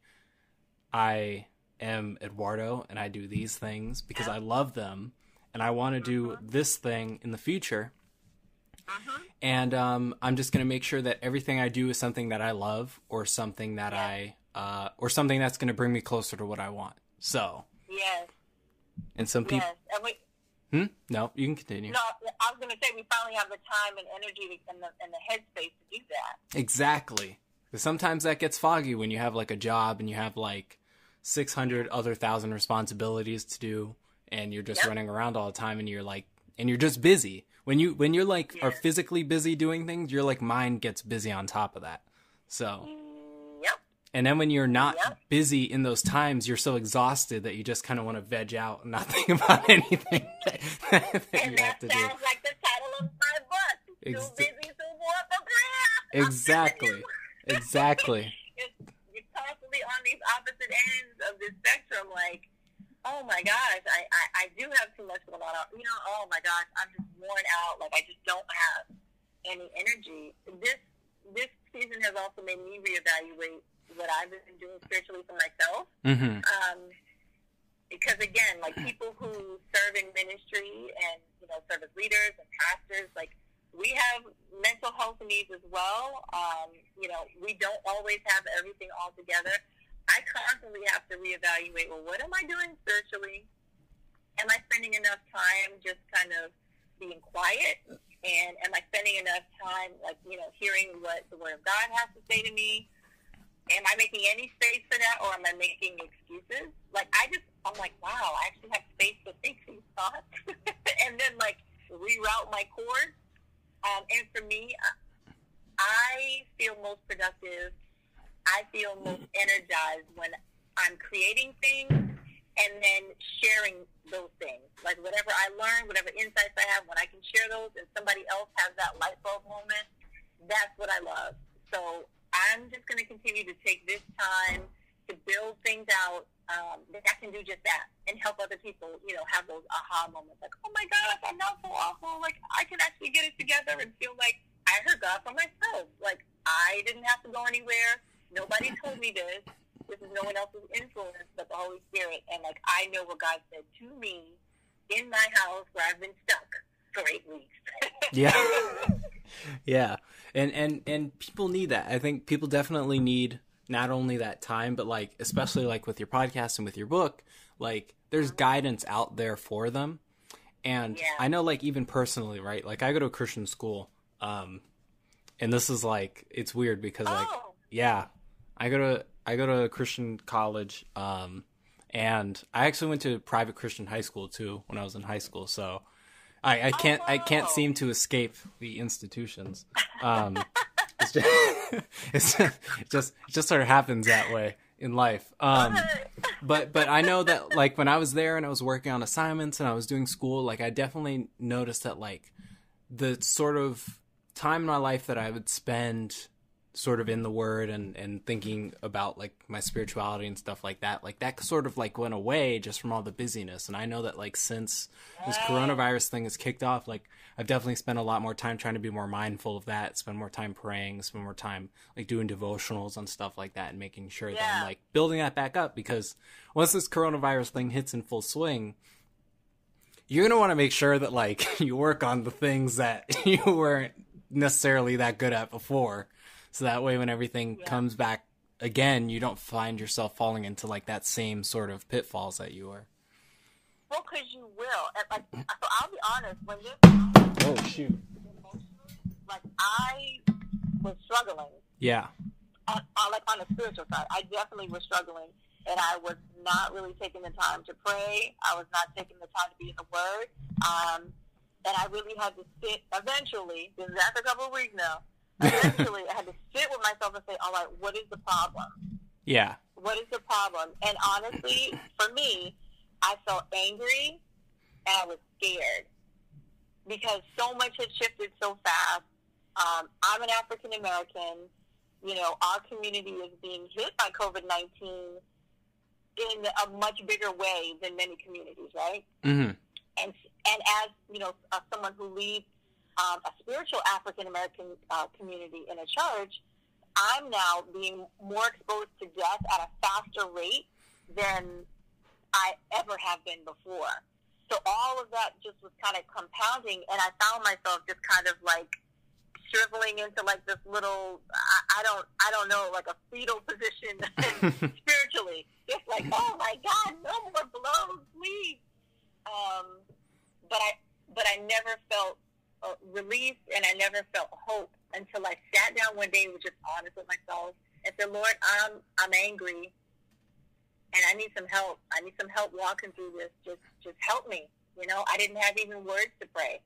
I am Eduardo and I do these things because I love them and I want to do this thing in the future Mhm. and um, I'm just gonna make sure that everything I do is something that I love or something that I uh, or something that's gonna bring me closer to what I want so Yes. and some people Yes. And we, hmm? no you can continue no, I was going to say we finally have the time and energy and the, and the headspace to do that. Exactly. 'Cause sometimes that gets foggy when you have like a job and you have like 600 other thousand responsibilities to do and you're just Yep. running around all the time and you're like and you're just busy. When you when you're like are physically busy doing things, your like mind gets busy on top of that. So, Yep. And then when you're not Yep. busy in those times, you're so exhausted that you just kind of want to veg out and not think about anything that, that you And have that to do. sounds like the title of my book. Too Ex- busy to walk around. Exactly. Exactly. You're constantly on these opposite ends of the spectrum. Like, oh my gosh, I, I, I do have too much going on. You know, oh my gosh, I'm just worn out. Like, I just don't have any energy. This this season has also made me reevaluate what I've been doing spiritually for myself. Mhm. um, because again, like people who serve in ministry and you know serve as leaders and pastors, like we have mental health needs as well. Um, you know, we don't always have everything all together. I constantly have to reevaluate. Well, what am I doing spiritually? Am I spending enough time just kind of being quiet? And am I spending enough time, like you know, hearing what the Word of God has to say to me? Am I making any space for that, or am I making excuses? Like I just, I'm like, wow, I actually have space to think these thoughts, and then like reroute my course. Um, and for me, I feel most productive. I feel most energized when I'm creating things and then sharing those things. Like whatever I learn, whatever insights I have, when I can share those, and somebody else has that light bulb moment, that's what I love. So I'm just going to continue to take this time to build things out um, that I can do just that and help other people, you know, have those aha moments like, oh my gosh, I'm not so awful. Like, I can actually get it together and feel like I heard God for myself. Like, I didn't have to go anywhere. Nobody told me this. This is no one else's influence but the Holy Spirit. And, like, I know what God said to me in my house where I've been stuck for eight weeks. Yeah. yeah. And and and people need that. I think people definitely need not only that time, but like especially like with your podcast and with your book, like there's guidance out there for them. And Yeah. I know like even personally, right? Like I go to a Christian school. Um and this is like it's weird because like oh, yeah. I go to I go to a Christian college um and I actually went to private Christian high school too when I was in high school. So I, I can't I can't seem to escape the institutions. Um, it's just, it's just it just it just sort of happens that way in life. Um, but but I know that like when I was there and I was working on assignments and I was doing school, like I definitely noticed that like the sort of time in my life that I would spend sort of in the word and and thinking about like my spirituality and stuff like that like that sort of like went away just from all the busyness. And i know that like since this coronavirus thing has kicked off like i've definitely spent a lot more time trying to be more mindful of that spend more time praying spend more time like doing devotionals and stuff like that and making sure that i'm like building that back up because once this coronavirus thing hits in full swing you're going to want to make sure that like you work on the things that you weren't necessarily that good at before so that way when everything Yeah. comes back again you don't find yourself falling into like that same sort of pitfalls that you were Well, because you will. And, like, so I'll be honest. When this, oh shoot like, I was struggling. yeah On, on, like on the spiritual side, I definitely was struggling, and I was not really taking the time to pray. I was not taking the time to be in the Word, um, and I really had to sit. Eventually, this is after a couple of weeks now. Eventually, I had to sit with myself and say, "All right, what is the problem? yeah what is the problem? And honestly, for me, I felt angry and I was scared because so much had shifted so fast. Um, I'm an African American. You know, our community is being hit by COVID 19 in a much bigger way than many communities, right? mm-hmm and and as you know, uh, someone who leads um, a spiritual African American uh, community in a church, I'm now being more exposed to death at a faster rate than I ever have been before. So all of that just was kind of compounding, and I found myself just kind of like shriveling into like this little I, I don't I don't know like a fetal position spiritually, just like oh my God, no more blows, please. Um, but I but I never felt uh, relief and I never felt hope until I sat down one day and was just honest with myself and said, Lord, I'm I'm angry and I need some help. I need some help walking through this. Just just help me. You know, I didn't have even words to pray.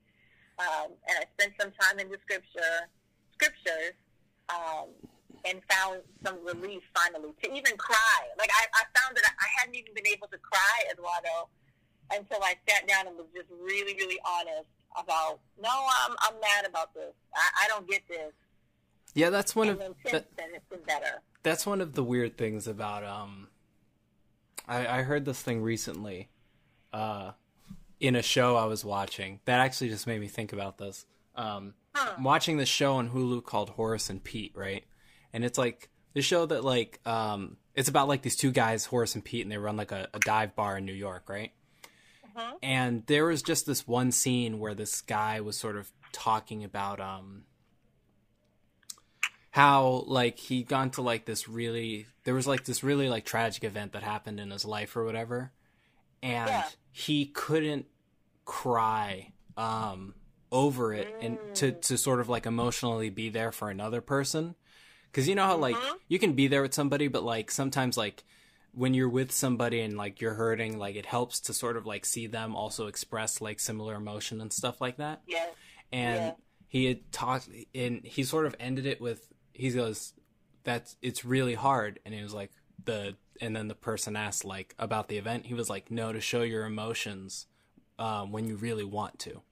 Um, and I spent some time in the scripture scriptures um, and found some relief finally to even cry. Like I, I found that I, I hadn't even been able to cry, Eduardo, until I sat down and was just really, really honest about, no, I'm, I'm mad about this. I, I don't get this. yeah that's one and of that, then, it's been better. that's one of the weird things about um I, I heard this thing recently uh in a show I was watching that actually just made me think about this. Um Huh. I'm watching this show on Hulu called Horace and Pete, right? And it's like the show that like um it's about like these two guys, Horace and Pete, and they run like a, a dive bar in New York, right? Mhm. And there was just this one scene where this guy was sort of talking about um how like he'd gone to like this really there was like this really like tragic event that happened in his life or whatever and Yeah. he couldn't cry um over it and to to sort of like emotionally be there for another person cuz you know how like Mhm. you can be there with somebody but like sometimes like when you're with somebody and like you're hurting like it helps to sort of like see them also express like similar emotion and stuff like that Yes. and Yeah. he had talked and he sort of ended it with he goes that's it's really hard and he was like the and then the person asked like about the event he was like no to show your emotions um, when you really want to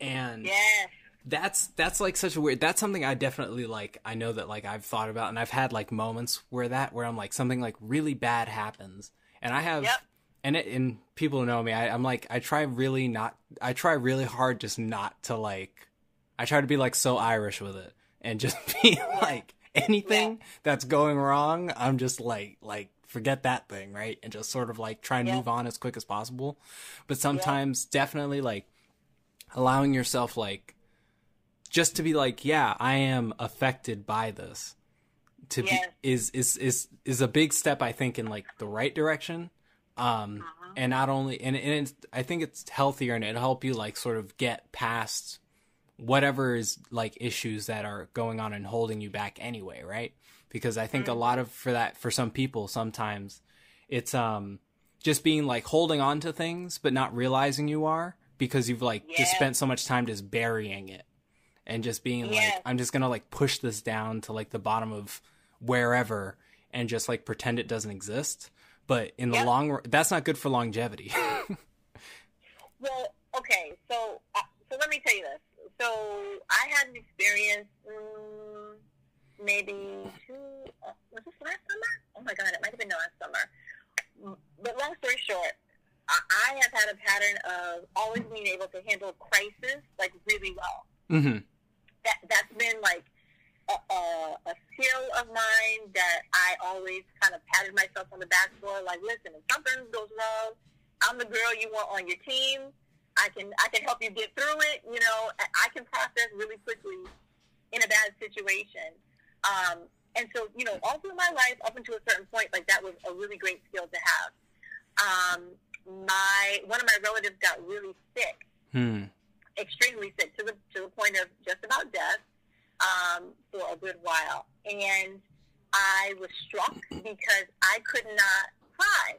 and Yes. That's that's like such a weird that's something i definitely like i know that like i've thought about and i've had like moments where that where i'm like something like really bad happens. And i have Yep. and it, and people know me I, i'm like i try really not i try really hard just not to like i try to be like so irish with it and just be like anything that's going wrong i'm just like like forget that thing right? And just sort of like try and Yeah. move on as quick as possible. But sometimes definitely like allowing yourself like just to be like yeah i am affected by this. To Yes. be is is is is a big step i think in like the right direction. Um Uh-huh. and not only and, and it's, i think it's healthier and it'll help you like sort of get past whatever is like issues that are going on and holding you back anyway right? Because i think a lot of for that for some people sometimes it's um just being like holding on to things but not realizing you are because you've like just spent so much time just burying it and just being like i'm just gonna like push this down to like the bottom of wherever and just like pretend it doesn't exist but in the Yep. long run that's not good for longevity Well, okay, so uh, so let me tell you this. So I had an experience mm, maybe two. Uh, was this last summer? Oh my god, it might have been last summer. Mm, But long story short, I, I have had a pattern of always being able to handle crisis like really well. Mm-hmm. That that's been like a, a, skill of mine that I always kind of patted myself on the back for. Like, listen, if something goes wrong, I'm the girl you want on your team. I can I can help you get through it. You know, I- I can process really quickly in a bad situation. Um, and so, you know, all through my life, up until a certain point, like that was a really great skill to have. Um, my one of my relatives got really sick, Hmm. Extremely sick, to the to the point of just about death um, for a good while, and I was struck because I could not cry.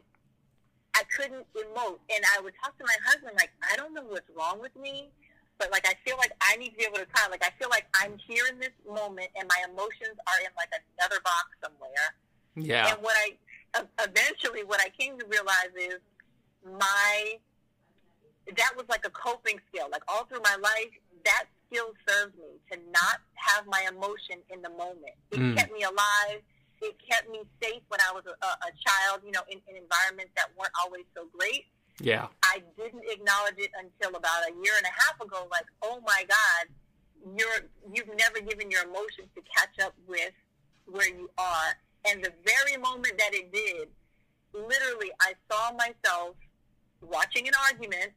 I couldn't emote, and I would talk to my husband like, I don't know what's wrong with me, but like I feel like I need to be able to cry. Like I feel like I'm here in this moment, and my emotions are in like another box somewhere. Yeah. And what I eventually what I came to realize is my that was like a coping skill. Like all through my life, that skill served me to not have my emotion in the moment. It Mm. kept me alive. It kept me safe when I was a, a, a child. You know, in, in environments that weren't always so great. Yeah. I didn't acknowledge it until about a year and a half ago. Like, oh my God, you're you've never given your emotions to catch up with where you are. And the very moment that it did, literally, I saw myself watching an argument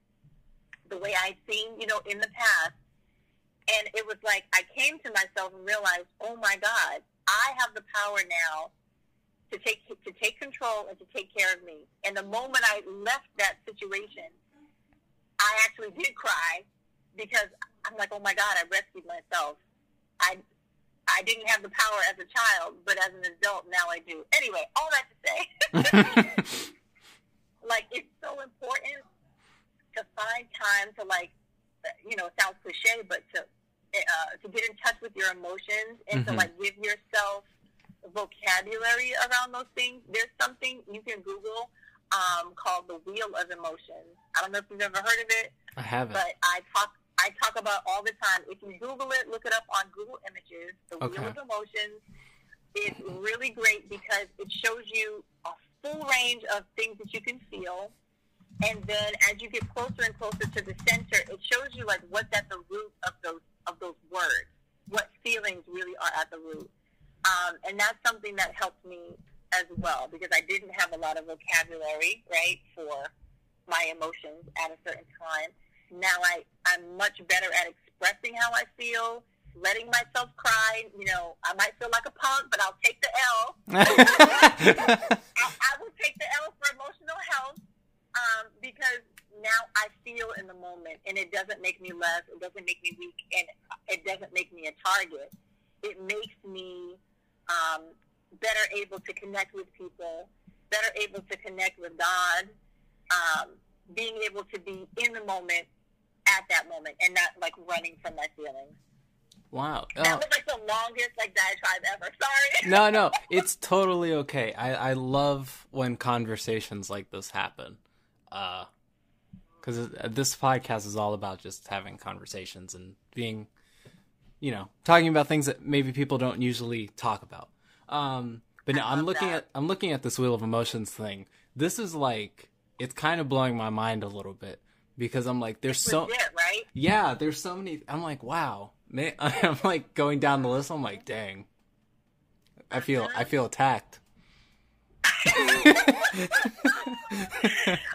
the way I'd seen, you know, in the past. And it was like I came to myself and realized, oh my God, I have the power now to take to take control and to take care of me. And the moment I left that situation, I actually did cry because I'm like, oh my God, I rescued myself. I I didn't have the power as a child, but as an adult now I do. Anyway, all that to say, like it's so important to find time to like, you know, it sounds cliche, but to uh, to get in touch with your emotions and to Mhm. like give yourself vocabulary around those things. There's something you can Google um, called the Wheel of Emotions. I don't know if you've ever heard of it, I haven't. but I talk I talk about all the time. If you Google it, look it up on Google Images. The Okay. Wheel of Emotions is really great because it shows you a full range of things that you can feel. And then as you get closer and closer to the center, it shows you like what's at the root of those of those words, what feelings really are at the root. Um, and that's something that helped me as well because I didn't have a lot of vocabulary, right, for my emotions at a certain time. Now I, I'm much better at expressing how I feel, letting myself cry. You know, I might feel like a punk, but I'll take the L. I, I will take the L for emotional health um, because now I feel in the moment, and it doesn't make me less. It doesn't make me weak, and it doesn't make me a target. It makes me um, better able to connect with people, better able to connect with God, um, being able to be in the moment at that moment, and not like running from my feelings. wow. That Oh, was like the longest like diatribe ever. Sorry. no, no, it's totally okay. I, I love when conversations like this happen. Uh, because this podcast is all about just having conversations and being, you know, talking about things that maybe people don't usually talk about. Um, but no, I I'm looking that. at I'm looking at this wheel of emotions thing. This is like it's kind of blowing my mind a little bit because I'm like, there's so Legit, right? yeah, there's so many. I'm like, wow, man. I'm like going down the list. I'm like, dang. I feel I feel attacked.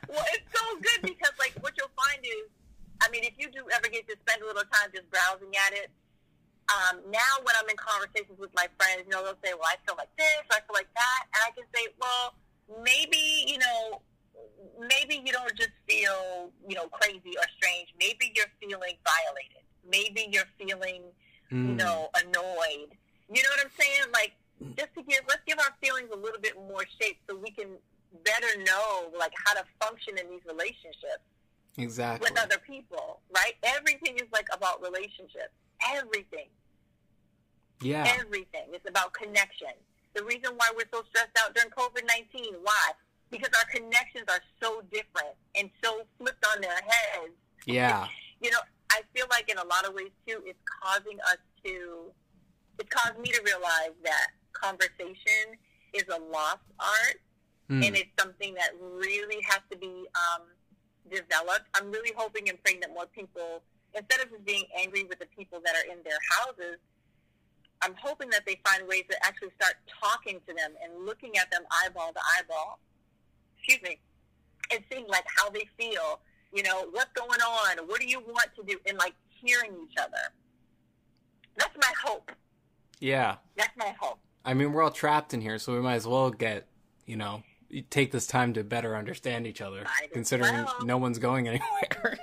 Well, it's so good because, like, what you'll find is, I mean, if you do ever get to spend a little time just browsing at it, um, now when I'm in conversations with my friends, you know, they'll say, well, I feel like this, I feel like that. And I can say, well, maybe, you know, maybe you don't just feel, you know, crazy or strange. Maybe you're feeling violated. Maybe you're feeling, you Mm. know, annoyed. You know what I'm saying? Like, just to give, let's give our feelings a little bit more shape so we can better know, like, how to function in these relationships exactly. with other people, right? Everything is, like, about relationships. Everything. Yeah. Everything. It's about connection. The reason why we're so stressed out during COVID 19, why? Because our connections are so different and so flipped on their heads Yeah. you know, I feel like in a lot of ways too, it's causing us to it's caused me to realize that conversation is a lost art Hmm. and it's something that really has to be um, developed. I'm really hoping and praying that more people, instead of just being angry with the people that are in their houses, I'm hoping that they find ways to actually start talking to them and looking at them eyeball to eyeball. Excuse me, and seeing like how they feel. You know, what's going on? What do you want to do? And like hearing each other. That's my hope. yeah. That's my hope. I mean, we're all trapped in here, so we might as well get, you know, take this time to better understand each other, Might considering well. no one's going anywhere.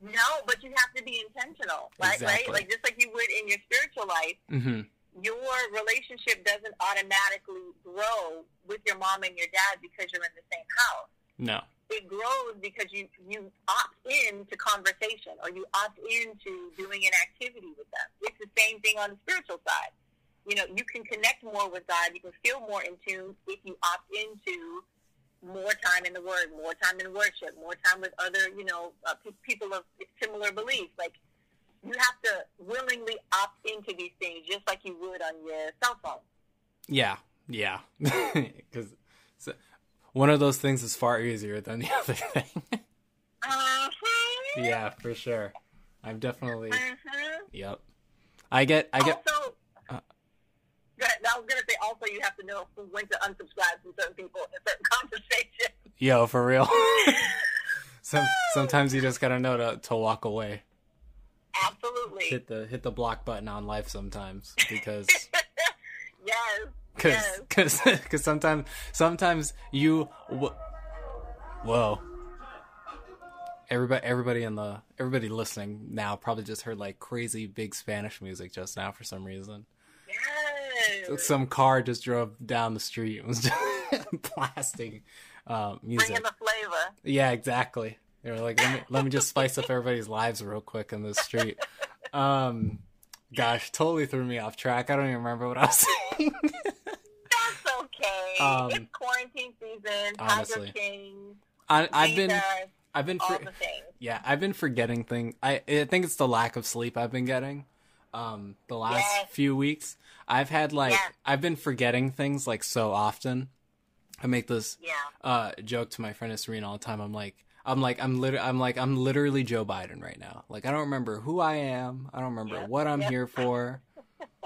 No, but you have to be intentional, right? Exactly. Right? Like just like you would in your spiritual life, hmm your relationship doesn't automatically grow with your mom and your dad because you're in the same house. No. It grows because you you opt in to conversation or you opt into doing an activity with them. It's the same thing on the spiritual side. You know, you can connect more with God. You can feel more in tune if you opt into more time in the Word, more time in worship, more time with other, you know, uh, pe- people of similar beliefs. Like you have to willingly opt into these things, just like you would on your cell phone. Yeah. Yeah. Because one of those things is far easier than the other thing. Uh-huh. yeah, for sure. I've definitely. Uh-huh. Yep. I get. I get. also, I was going to say also you have to know when to unsubscribe from certain people in certain conversations. Yo, for real. Some sometimes you just gotta know to to walk away. Absolutely. Hit the hit the block button on life sometimes because yes. because Yes. because because sometimes sometimes you whoa everybody everybody in the everybody listening now probably just heard like crazy big spanish music just now for some reason Yes. Some car just drove down the street and was just blasting uh, music Bringing the flavor. yeah exactly they were like let me, let me just spice up everybody's lives real quick in this street um gosh totally threw me off track i don't even remember what i was saying That's okay. Um, it's quarantine season. honestly. King. I, i've been i've been for, the. Yeah, I've been forgetting things. I I think it's the lack of sleep I've been getting. Um, the last Yes. few weeks, I've had like Yes. I've been forgetting things like so often. I make this Yeah. uh joke to my friend Serena all the time. I'm like, I'm like, I'm lit- I'm like, I'm literally Joe Biden right now. Like, I don't remember who I am. I don't remember Yep, what I'm yep. here for.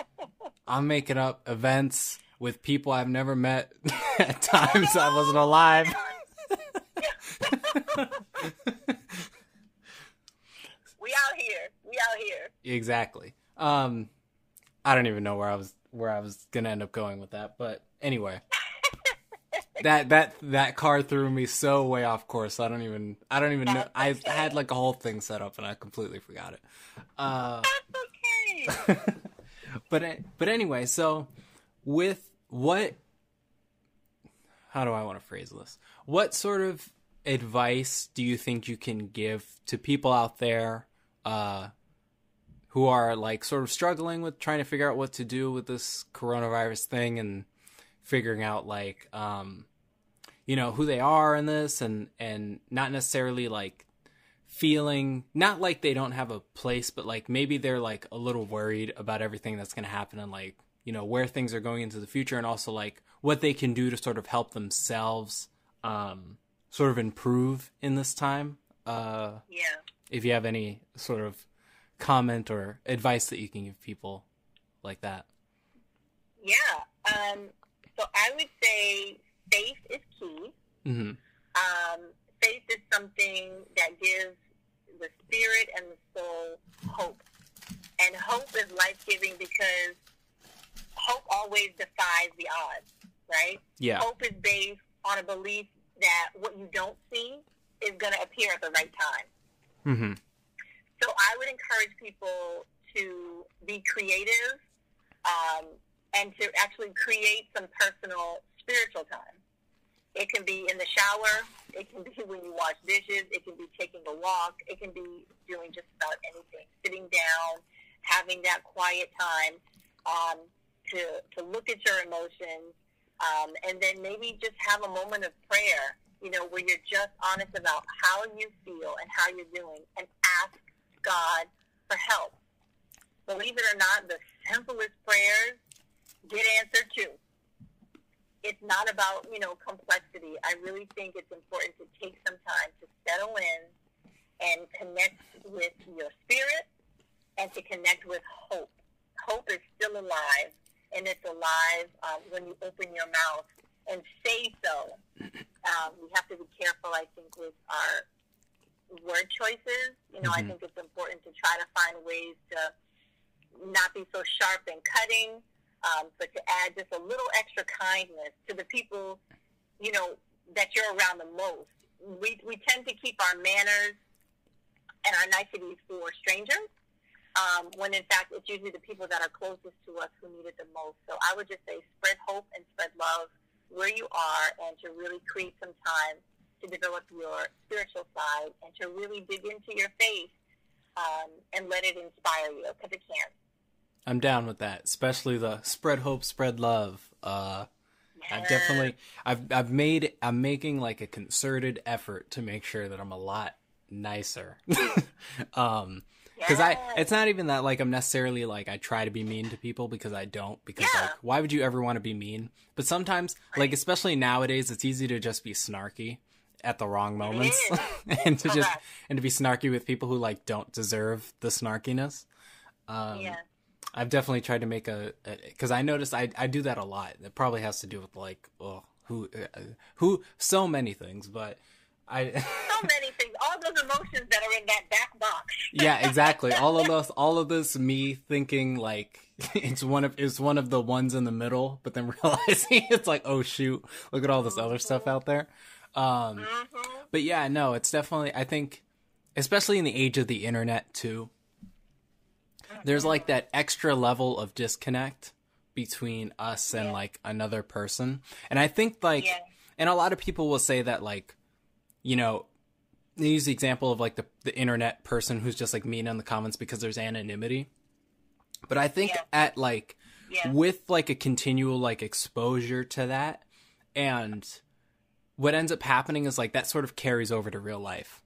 I'm making up events with people I've never met at times I wasn't alive. We out here. We out here. Exactly. Um, I don't even know where I was where I was gonna end up going with that, but anyway, that that that car threw me so way off course. I don't even I don't even know. That's I had like a whole thing set up and I completely forgot it. Uh, That's okay. but but anyway, so with what? How do I want to phrase this? What sort of advice do you think you can give to people out there uh, who are like sort of struggling with trying to figure out what to do with this coronavirus thing and figuring out like um, you know who they are in this and and not necessarily like feeling not like they don't have a place but like maybe they're like a little worried about everything that's going to happen and like you know where things are going into the future and also like what they can do to sort of help themselves um sort of improve in this time uh yeah. if you have any sort of comment or advice that you can give people like that Yeah. Um, so I would say faith is key. Mm-hmm. Um, faith is something that gives the spirit and the soul hope. And hope is life giving because hope always defies the odds, right? yeah Hope is based on a belief that what you don't see is going to appear at the right time. hmm So I would encourage people to be creative um, and to actually create some personal spiritual time. It can be in the shower. It can be when you wash dishes. It can be taking a walk. It can be doing just about anything. Sitting down, having that quiet time um, to to look at your emotions, um, and then maybe just have a moment of prayer. You know, where you're just honest about how you feel and how you're doing, and ask God for help. Believe it or not, the simplest prayers get answered too. It's not about, you know, complexity. I really think it's important to take some time to settle in and connect with your spirit and to connect with hope. Hope is still alive, and it's alive um, when you open your mouth and say so. Um, we have to be careful, I think, with our word choices. You know, Mhm. I think it's important to try to find ways to not be so sharp and cutting, um, but to add just a little extra kindness to the people, you know, that you're around the most. We, we tend to keep our manners and our niceties for strangers, um, when in fact it's usually the people that are closest to us who need it the most. So I would just say spread hope and spread love where you are and to really create some time to develop your spiritual side and to really dig into your faith um, and let it inspire you because it can. I'm down with that, especially the spread hope, spread love. Uh, I've definitely, I've, I've made, I'm making like a concerted effort to make sure that I'm a lot nicer. um, because I, it's not even that like I'm necessarily like I try to be mean to people because I don't. Because Yeah. like, why would you ever want to be mean? But sometimes, like especially nowadays, it's easy to just be snarky at the wrong moments, and to just and to be snarky with people who like don't deserve the snarkiness. Um, yeah. I've definitely tried to make a because I noticed I I do that a lot. It probably has to do with like oh who uh, who so many things, but I So many things, all those emotions that are in that back box. yeah exactly all of those all of this me thinking like it's one of it's one of the ones in the middle, but then realizing it's like oh shoot look at all this other stuff out there. Um, hmm but yeah, no, it's definitely I think especially in the age of the internet too. There's like that extra level of disconnect between us and Yeah. like another person. And I think like Yeah. and a lot of people will say that like you know they use the example of like the the internet person who's just like mean in the comments because there's anonymity. But I think Yeah. at like with like a continual like exposure to that and what ends up happening is like that sort of carries over to real life.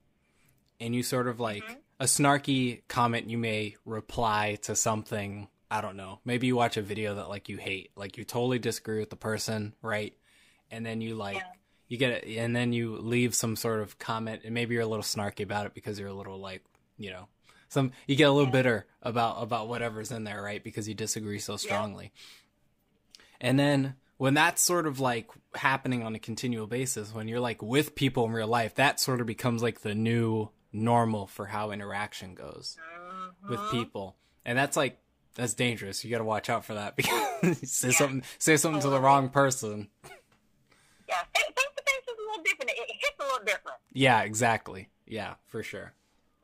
And you sort of like Mhm. a snarky comment you may reply to something i don't know. Maybe you watch a video that like you hate. Like you totally disagree with the person right? And then you like Yeah. you get it and then you leave some sort of comment and maybe you're a little snarky about it because you're a little like you know some you get a little Yeah. bitter about about whatever's in there right? Because you disagree so strongly. And then when that's sort of like happening on a continual basis when you're like with people in real life that sort of becomes like the new normal for how interaction goes with Mhm. people and that's like that's dangerous you got to watch out for that because say Yeah. something say something to the wrong person Yeah. Face to face is a little different. It it hits a little different. yeah exactly yeah for sure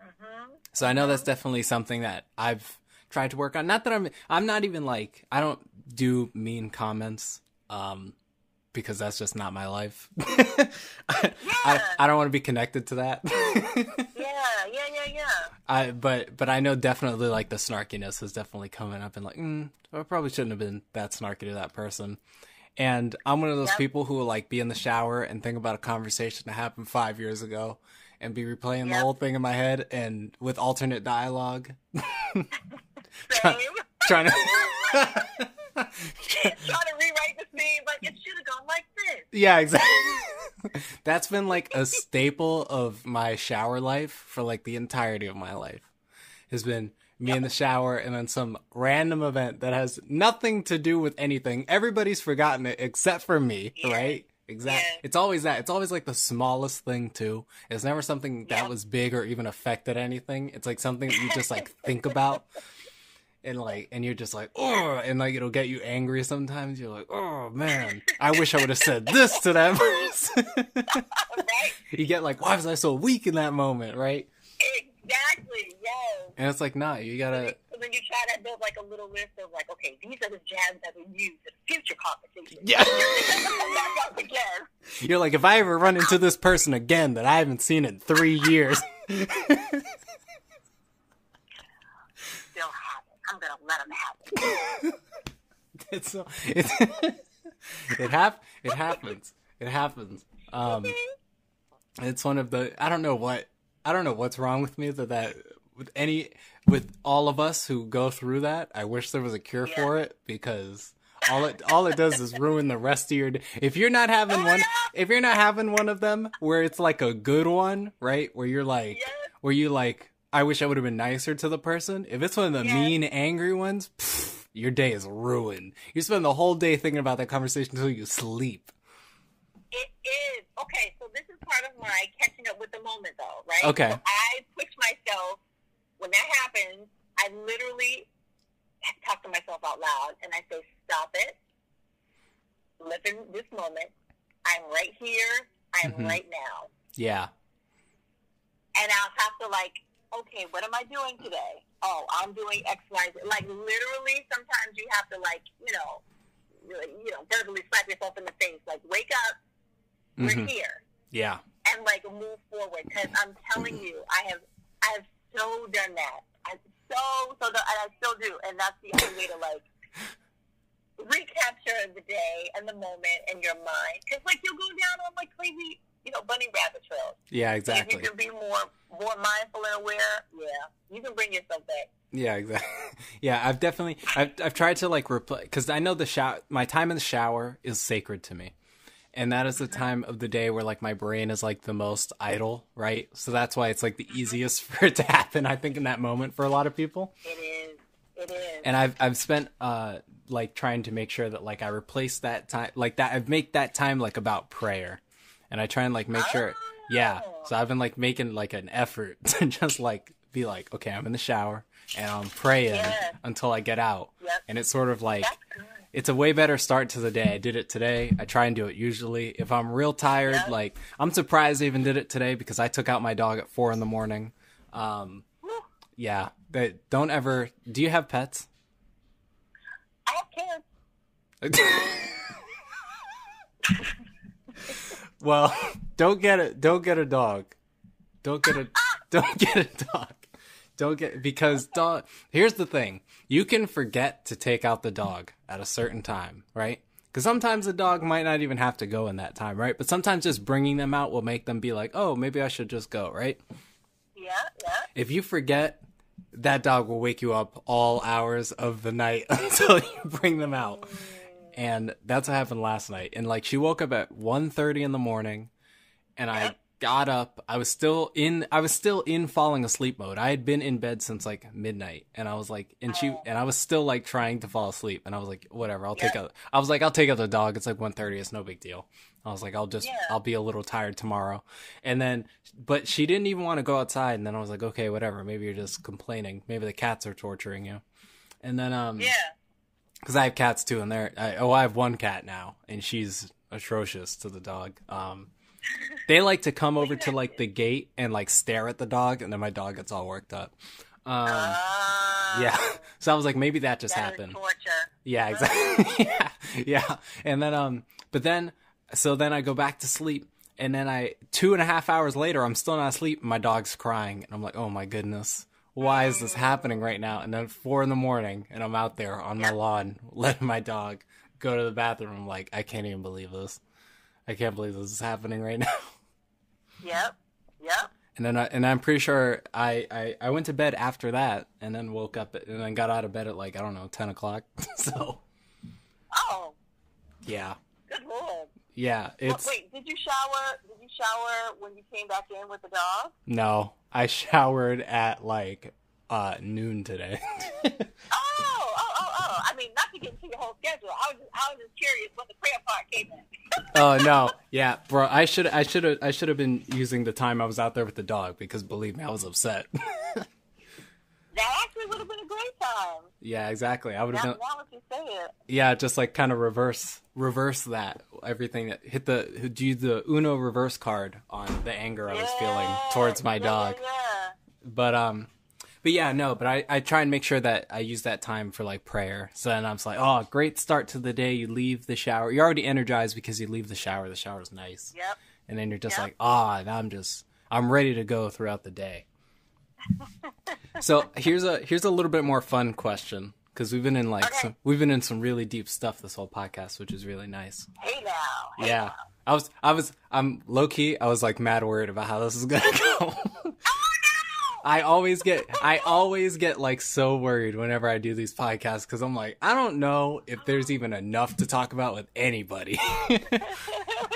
hmm So I know that's definitely something that I've tried to work on. Not that I'm I'm not even like I don't do mean comments um because that's just not my life. I, I, Yeah. I don't want to be connected to that. Yeah, yeah, yeah, yeah. I but but I know definitely like the snarkiness is definitely coming up and like mm, I probably shouldn't have been that snarky to that person. And I'm one of those Yep. people who will like be in the shower and think about a conversation that happened five years ago and be replaying the whole thing in my head and with alternate dialogue. Same. trying to Trying to rewrite the scene, like it should have gone like this. yeah exactly that's been like a staple of my shower life for like the entirety of my life has been me in the shower and then some random event that has nothing to do with anything everybody's forgotten it except for me Yeah. right exactly Yeah. it's always that it's always like the smallest thing too it's never something that Yeah. was big or even affected anything it's like something that you just like think about and like and you're just like oh and like it'll get you angry sometimes you're like oh man i wish i would have said this to that person right? you get like why was i so weak in that moment right Exactly. Yes. and it's like nah you gotta So then you try to build like a little list of like, okay, these are the jabs that we use in future conversations. Yeah. Again. you're like if i ever run into this person again that i haven't seen in three years Still have it. I'm gonna let them have it. it's so it's it hap it happens it happens um it's one of the i don't know what i don't know what's wrong with me that that with any with all of us who go through that, I wish there was a cure Yeah. for it because all it all it does is ruin the rest of your day. If you're not having one, if you're not having one of them where it's like a good one, right? Where you're like, Yes. where you like, I wish I would have been nicer to the person. If it's one of the Yes. mean, angry ones, pff, your day is ruined. You spend the whole day thinking about that conversation until you sleep. It is. Okay, so this is part of my catching up with the moment, though, right? Okay. So I push myself, when that happens, I literally talk to myself out loud and I say, stop it. Live in this moment. I'm right here. I'm Mhm. right now. Yeah. And I'll have to, like, okay, what am I doing today? Oh, I'm doing X, Y, Z. Like, literally, sometimes you have to, like, you know, you know, verbally slap yourself in the face. Like, wake up. We're Mhm. here. Yeah. and like move forward. Because I'm telling you, I have I have so done that. I so so done, and I still do, and that's the only way to like recapture the day and the moment in your mind. Because like you'll go down on like crazy, you know, bunny rabbit trails. Yeah, exactly. If exactly. you can be more more mindful and aware, yeah, you can bring yourself back. Yeah, exactly. Yeah, I've definitely I've I've tried to like replace because I know the shower. My time in the shower is sacred to me, and that is the time of the day where like my brain is like the most idle, right? So that's why it's like the easiest for it to happen. I think in that moment for a lot of people, It is. It is. and I've I've spent uh like trying to make sure that like I replace that time like that. I make that time like about prayer, and I try and like make sure. Yeah, so I've been like making like an effort to just like be like, okay, I'm in the shower and I'm praying Yes. until I get out. Yep. And it's sort of like it's a way better start to the day. I did it today. I try and do it usually. If I'm real tired, Yep. like I'm surprised I even did it today because I took out my dog at four in the morning. Um, yeah, but don't ever. Do you have pets? I have kids. well, don't get it. Don't get a dog. Don't get a. Don't get a dog. Don't get because dog. Here's the thing: you can forget to take out the dog at a certain time, right? Because sometimes the dog might not even have to go in that time, right? But sometimes just bringing them out will make them be like, "Oh, maybe I should just go," right? Yeah, yeah. If you forget, that dog will wake you up all hours of the night until you bring them out. Mm. And that's what happened last night. And like she woke up at 1:30 in the morning and I got up. I was still in I was still in falling asleep mode. I had been in bed since like midnight and I was like and she and I was still like trying to fall asleep and I was like whatever, I'll take out I was like I'll take out the dog. It's like 1:30, it's no big deal. I was like I'll just Yeah. I'll be a little tired tomorrow. And then but she didn't even want to go outside and then I was like okay, whatever. Maybe you're just complaining. Maybe the cats are torturing you. And then um Yeah. Because I have cats too, and they're I, oh I have one cat now, and she's atrocious to the dog. Um, they like to come over to like the gate and like stare at the dog, and then my dog gets all worked up. Um, Ah, yeah, so I was like, maybe that just that happened. Yeah, exactly. yeah, yeah. And then um, but then so then I go back to sleep, and then I two and a half hours later, I'm still not asleep, and my dog's crying, and I'm like, oh my goodness. Why is this happening right now? And then four in the morning, and I'm out there on my lawn letting my dog go to the bathroom. I'm like, I can't even believe this. I can't believe this is happening right now. Yep. Yep. And then, I, and I'm pretty sure I, I, I went to bed after that, and then woke up at, and then got out of bed at like I don't know ten o'clock. so Oh, yeah, good lord. yeah. It's wait, did you shower? Did you shower when you came back in with the dog? no. I showered at like uh noon today. Oh, oh, oh, oh. I mean, not to get into your whole schedule. I was just, I was just curious when the prayer part came in. oh no, yeah, bro. I should I should have I should have been using the time I was out there with the dog because believe me, I was upset. That actually would have been a great time. yeah, exactly. I would have been now that you say it. yeah, just like kind of reverse reverse that everything that hit the do the Uno reverse card on the anger I was feeling towards my yeah, dog. Yeah. But um, but yeah, no. But I I try and make sure that I use that time for like prayer. So then I'm just like, oh, great start to the day. You leave the shower. You're already energized because you leave the shower. The shower's nice. Yep. and then you're just Yeah. like, ah, now I'm just I'm ready to go throughout the day. So here's a here's a little bit more fun question because we've been in like Okay. some, we've been in some really deep stuff this whole podcast, which is really nice. Hey now. Hey yeah, now. I was I was I'm low key I was like mad worried about how this is gonna go. Oh no! I always get I always get like so worried whenever I do these podcasts because I'm like I don't know if there's even enough to talk about with anybody,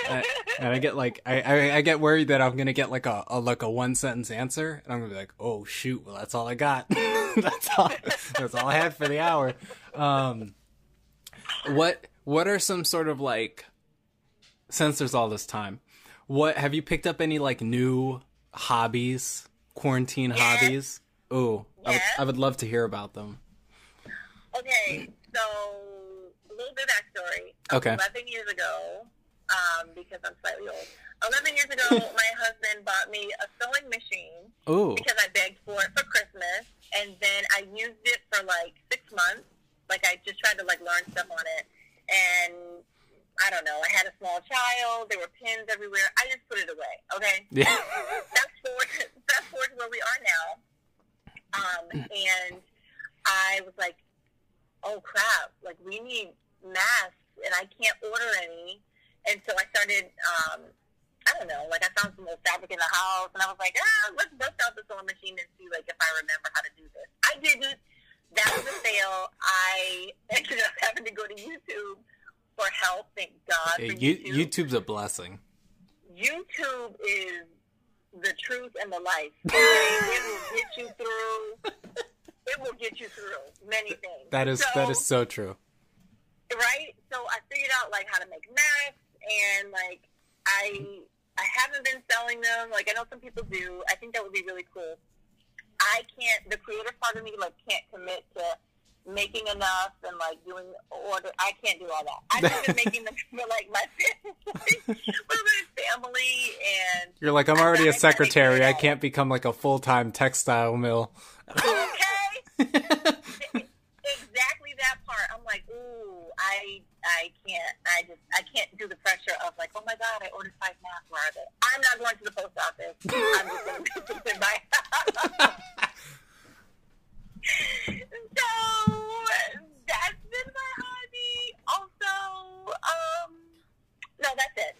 and, I get like I, I, I get worried that I'm gonna get like a, a like a one sentence answer and I'm gonna be like oh shoot well that's all I got that's all that's all I had for the hour. Um, what what are some sort of like since there's all this time, what have you picked up any like new hobbies? quarantine yes. hobbies? Oh, yes. I, would, I would love to hear about them. Okay, so a little bit of backstory. Okay. 11 years ago, um, because I'm slightly old, 11 years ago, my husband bought me a sewing machine Ooh. because I begged for it for Christmas, and then I used it for like six months. Like, I just tried to like learn stuff on it, and I don't know. I had a small child. There were pins everywhere. I just put it away. Okay. Yeah. Fast forward. Fast forward to where we are now. Um, and I was like, oh crap! Like we need masks, and I can't order any. And so I started. Um, I don't know. Like I found some old fabric in the house, and I was like, ah, let's bust out the sewing machine and see like if I remember how to do this. I didn't. That was a fail. I ended up having to go to YouTube for help. Thank God. Hey, YouTube. YouTube's a blessing. YouTube is the truth and the life. It will get you through. It will get you through many things. That is so, that is so true. Right. So I figured out like how to make masks, and like I I haven't been selling them. Like I know some people do. I think that would be really cool. I can't. The creative part of me like can't commit to making enough and like doing order. I can't do all that. I've been making them for like my family, my family, and you're like I'm already a secretary. I can't become like a full time textile mill. Okay. exactly that part. I'm like, ooh, I I can't. I just I can't do the pressure of like, oh my god, I ordered five masks. Where are they? I'm not going to the post office. I'm just going to put them in my house. so that's been my hobby. Also, um, no, that's it.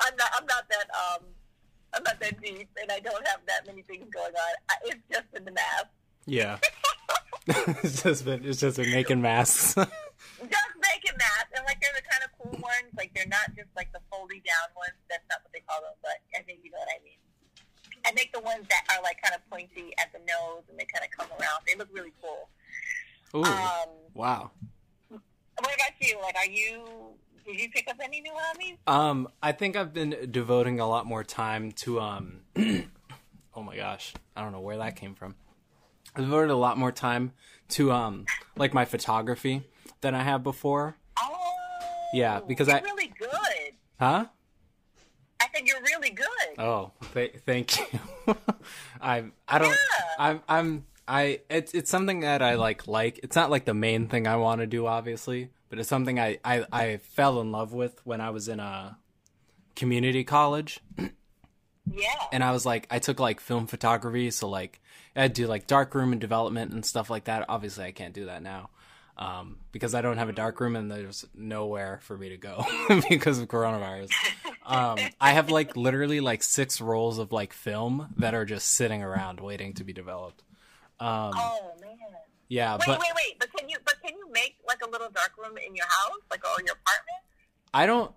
I'm not. I'm not that. Um, I'm not that deep, and I don't have that many things going on. I, it's just been the math. Yeah. it's just been. It's just been making masks. just making masks, and like they're the kind of cool ones. Like they're not just like the foldy down ones. That's not what they call them, but I think you know what I mean. I make the ones that are like kind of pointy at the nose and they kind of come around. They look really cool. Ooh, um, wow. What about you? Like, are you? Did you pick up any new hobbies? Um, I think I've been devoting a lot more time to um. oh my gosh, I don't know where that came from. I've devoted a lot more time to um, like my photography than I have before. Oh, yeah, because I really good. Huh? I said you're really good. Oh, th- thank you. I I don't. Yeah. I'm I'm I. It's it's something that I like. Like it's not like the main thing I want to do, obviously, but it's something I I I fell in love with when I was in a community college. Yeah. And I was like, I took like film photography, so like I'd do like darkroom and development and stuff like that. Obviously, I can't do that now um, because I don't have a dark room and there's nowhere for me to go because of coronavirus. Um, I have like literally like six rolls of like film that are just sitting around waiting to be developed. Um, oh man. Yeah, wait, but wait, wait. But can you but can you make like a little dark room in your house, like or your apartment? I don't.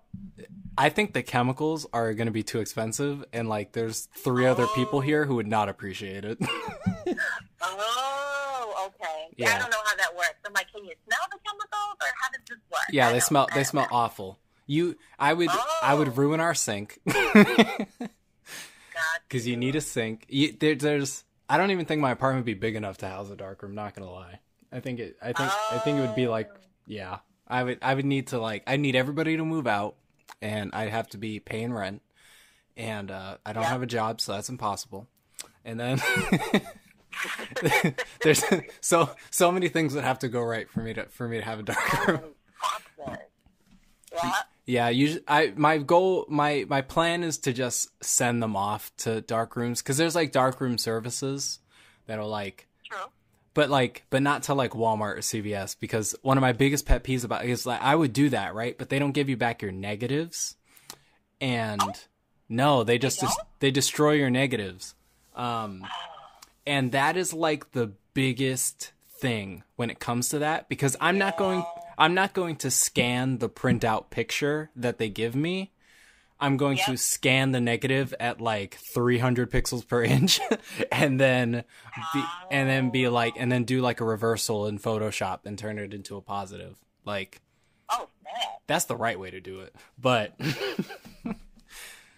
I think the chemicals are going to be too expensive, and like there's three oh. other people here who would not appreciate it. oh, okay. Yeah. I don't know how that works. I'm like, can you smell the chemicals, or how does this work? Yeah, they smell. They smell know. awful. You, I would, oh. I would oh. ruin our sink. Because you need a sink. You, there, there's. I don't even think my apartment would be big enough to house a dark room. Not gonna lie. I think it. I think. Oh. I think it would be like. Oh. Yeah. I would. I would need to like. I need everybody to move out, and I'd have to be paying rent, and uh, I don't yeah. have a job, so that's impossible. And then. there's so so many things that have to go right for me to for me to have a dark room. Yeah. Yeah, usually I my goal my my plan is to just send them off to dark rooms because there's like dark room services that'll like True. But like but not to like Walmart or CVS because one of my biggest pet peeves about is like I would do that right? But they don't give you back your negatives. And oh. no they just they, des- they destroy your negatives. Um, and that is like the biggest thing when it comes to that because I'm not going I'm not going to scan the printout picture that they give me. I'm going to scan the negative at like 300 pixels per inch and then be, and then be like and then do like a reversal in Photoshop and turn it into a positive. Like Oh, snap. that's the right way to do it. But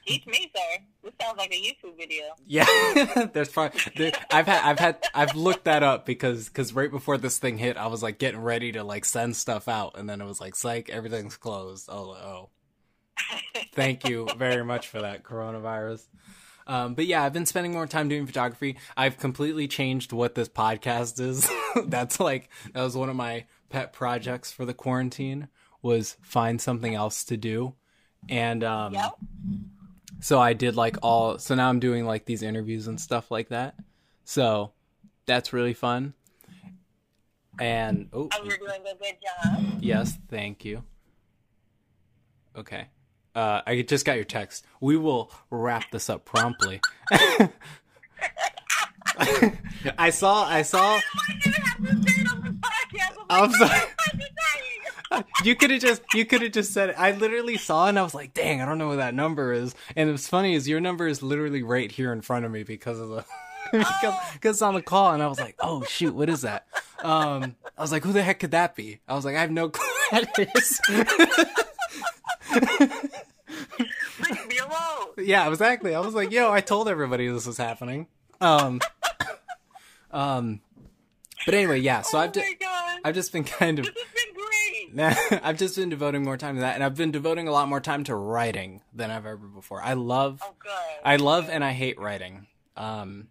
Teach me, sir. This sounds like a YouTube video. Yeah, there's probably there, I've had I've had I've looked that up because because right before this thing hit, I was like getting ready to like send stuff out, and then it was like psych, everything's closed. Oh, oh. Thank you very much for that coronavirus. Um, but yeah, I've been spending more time doing photography. I've completely changed what this podcast is. That's like that was one of my pet projects for the quarantine was find something else to do, and um, Yep. so I did like all so now I'm doing like these interviews and stuff like that. So that's really fun. And oh And you're doing a good job. yes, thank you. Okay. Uh I just got your text. We will wrap this up promptly. I saw I saw I didn't have to say it on the podcast. I'm sorry. "Why am I dying?" you could have just you could have just said it. I literally saw it and I was like, dang, I don't know what that number is. And what's funny is your number is literally right here in front of me because of the because, because it's on the call and I was like, oh shoot, what is that? Um I was like, who the heck could that be? I was like, I have no clue who that is. Leave me alone. yeah, exactly. I was like, yo, I told everybody this was happening. Um um but anyway, yeah, so oh I've just I've just been kind of This has been great. I've just been devoting more time to that, and I've been devoting a lot more time to writing than I've ever before. I love, Oh. I love, and I hate writing, um,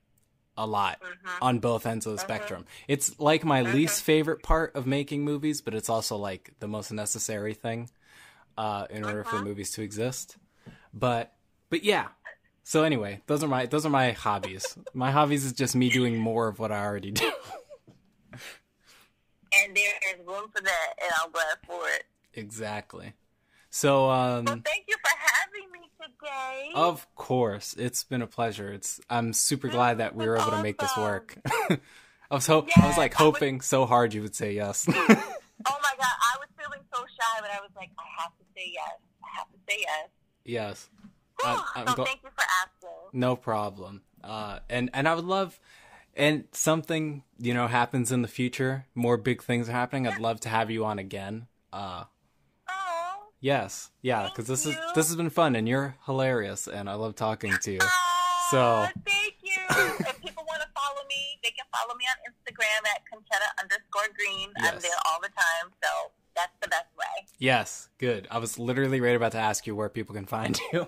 a lot Mhm. on both ends of the spectrum. It's like my least favorite part of making movies, but it's also like the most necessary thing, uh, in order for Uh-huh. movies to exist. But, but yeah. So anyway, those are my those are my hobbies. my hobbies is just me doing more of what I already do. And there is room for that, and I'm glad for it. exactly. So um. Well, thank you for having me today. Of course, it's been a pleasure. It's I'm super glad that we were able to make this work. I was ho- I was like Yes, I was- hoping so hard you would say yes. Oh my God, I was feeling so shy, but I was like, I have to say yes. I have to say yes. yes, I'm- I'm so go- thank you for asking. no problem. Uh, and and I would love, and something you know happens in the future. More big things are happening. I'd love to have you on again. Uh, Oh, yes, yeah, because this is this has been fun, and you're hilarious, and I love talking to you. oh So- thank you. Me, they can follow me on Instagram at Conchetta underscore Green. I'm there all the time, so that's the best way. Yes, good. I was literally right about to ask you where people can find you.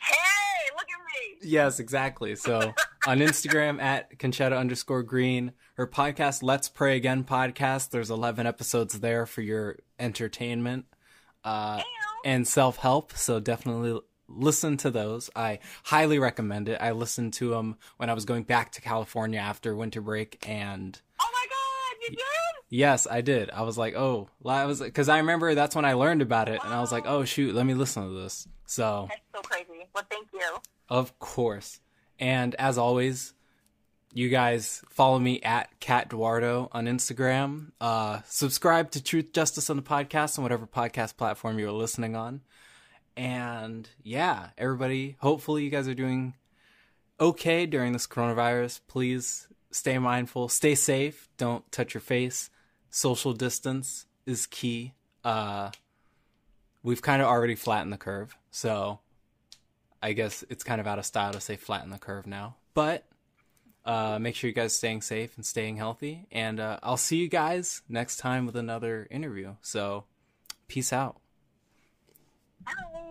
Hey, look at me. Yes, exactly. So on Instagram at Conchetta underscore green. Her podcast, Let's Pray Again podcast. There's 11 episodes there for your entertainment uh, and self help. So definitely listen to those. I highly recommend it. I listened to them when I was going back to California after winter break. And Oh my God, you did? yes, I did. I was like, oh, I was because I remember that's when I learned about it. And I was like, oh, shoot, let me listen to this. So. That's so crazy. Well, thank you. Of course. And as always, you guys follow me at Cat Duardo on Instagram. Uh, subscribe to Truth Justice on the podcast on whatever podcast platform you're listening on. And yeah, everybody, hopefully you guys are doing okay during this coronavirus. Please stay mindful, stay safe, don't touch your face. Social distance is key. Uh, we've kind of already flattened the curve, so I guess it's kind of out of style to say flatten the curve now. But uh, make sure you guys staying safe and staying healthy. And uh, I'll see you guys next time with another interview. So peace out. Bye.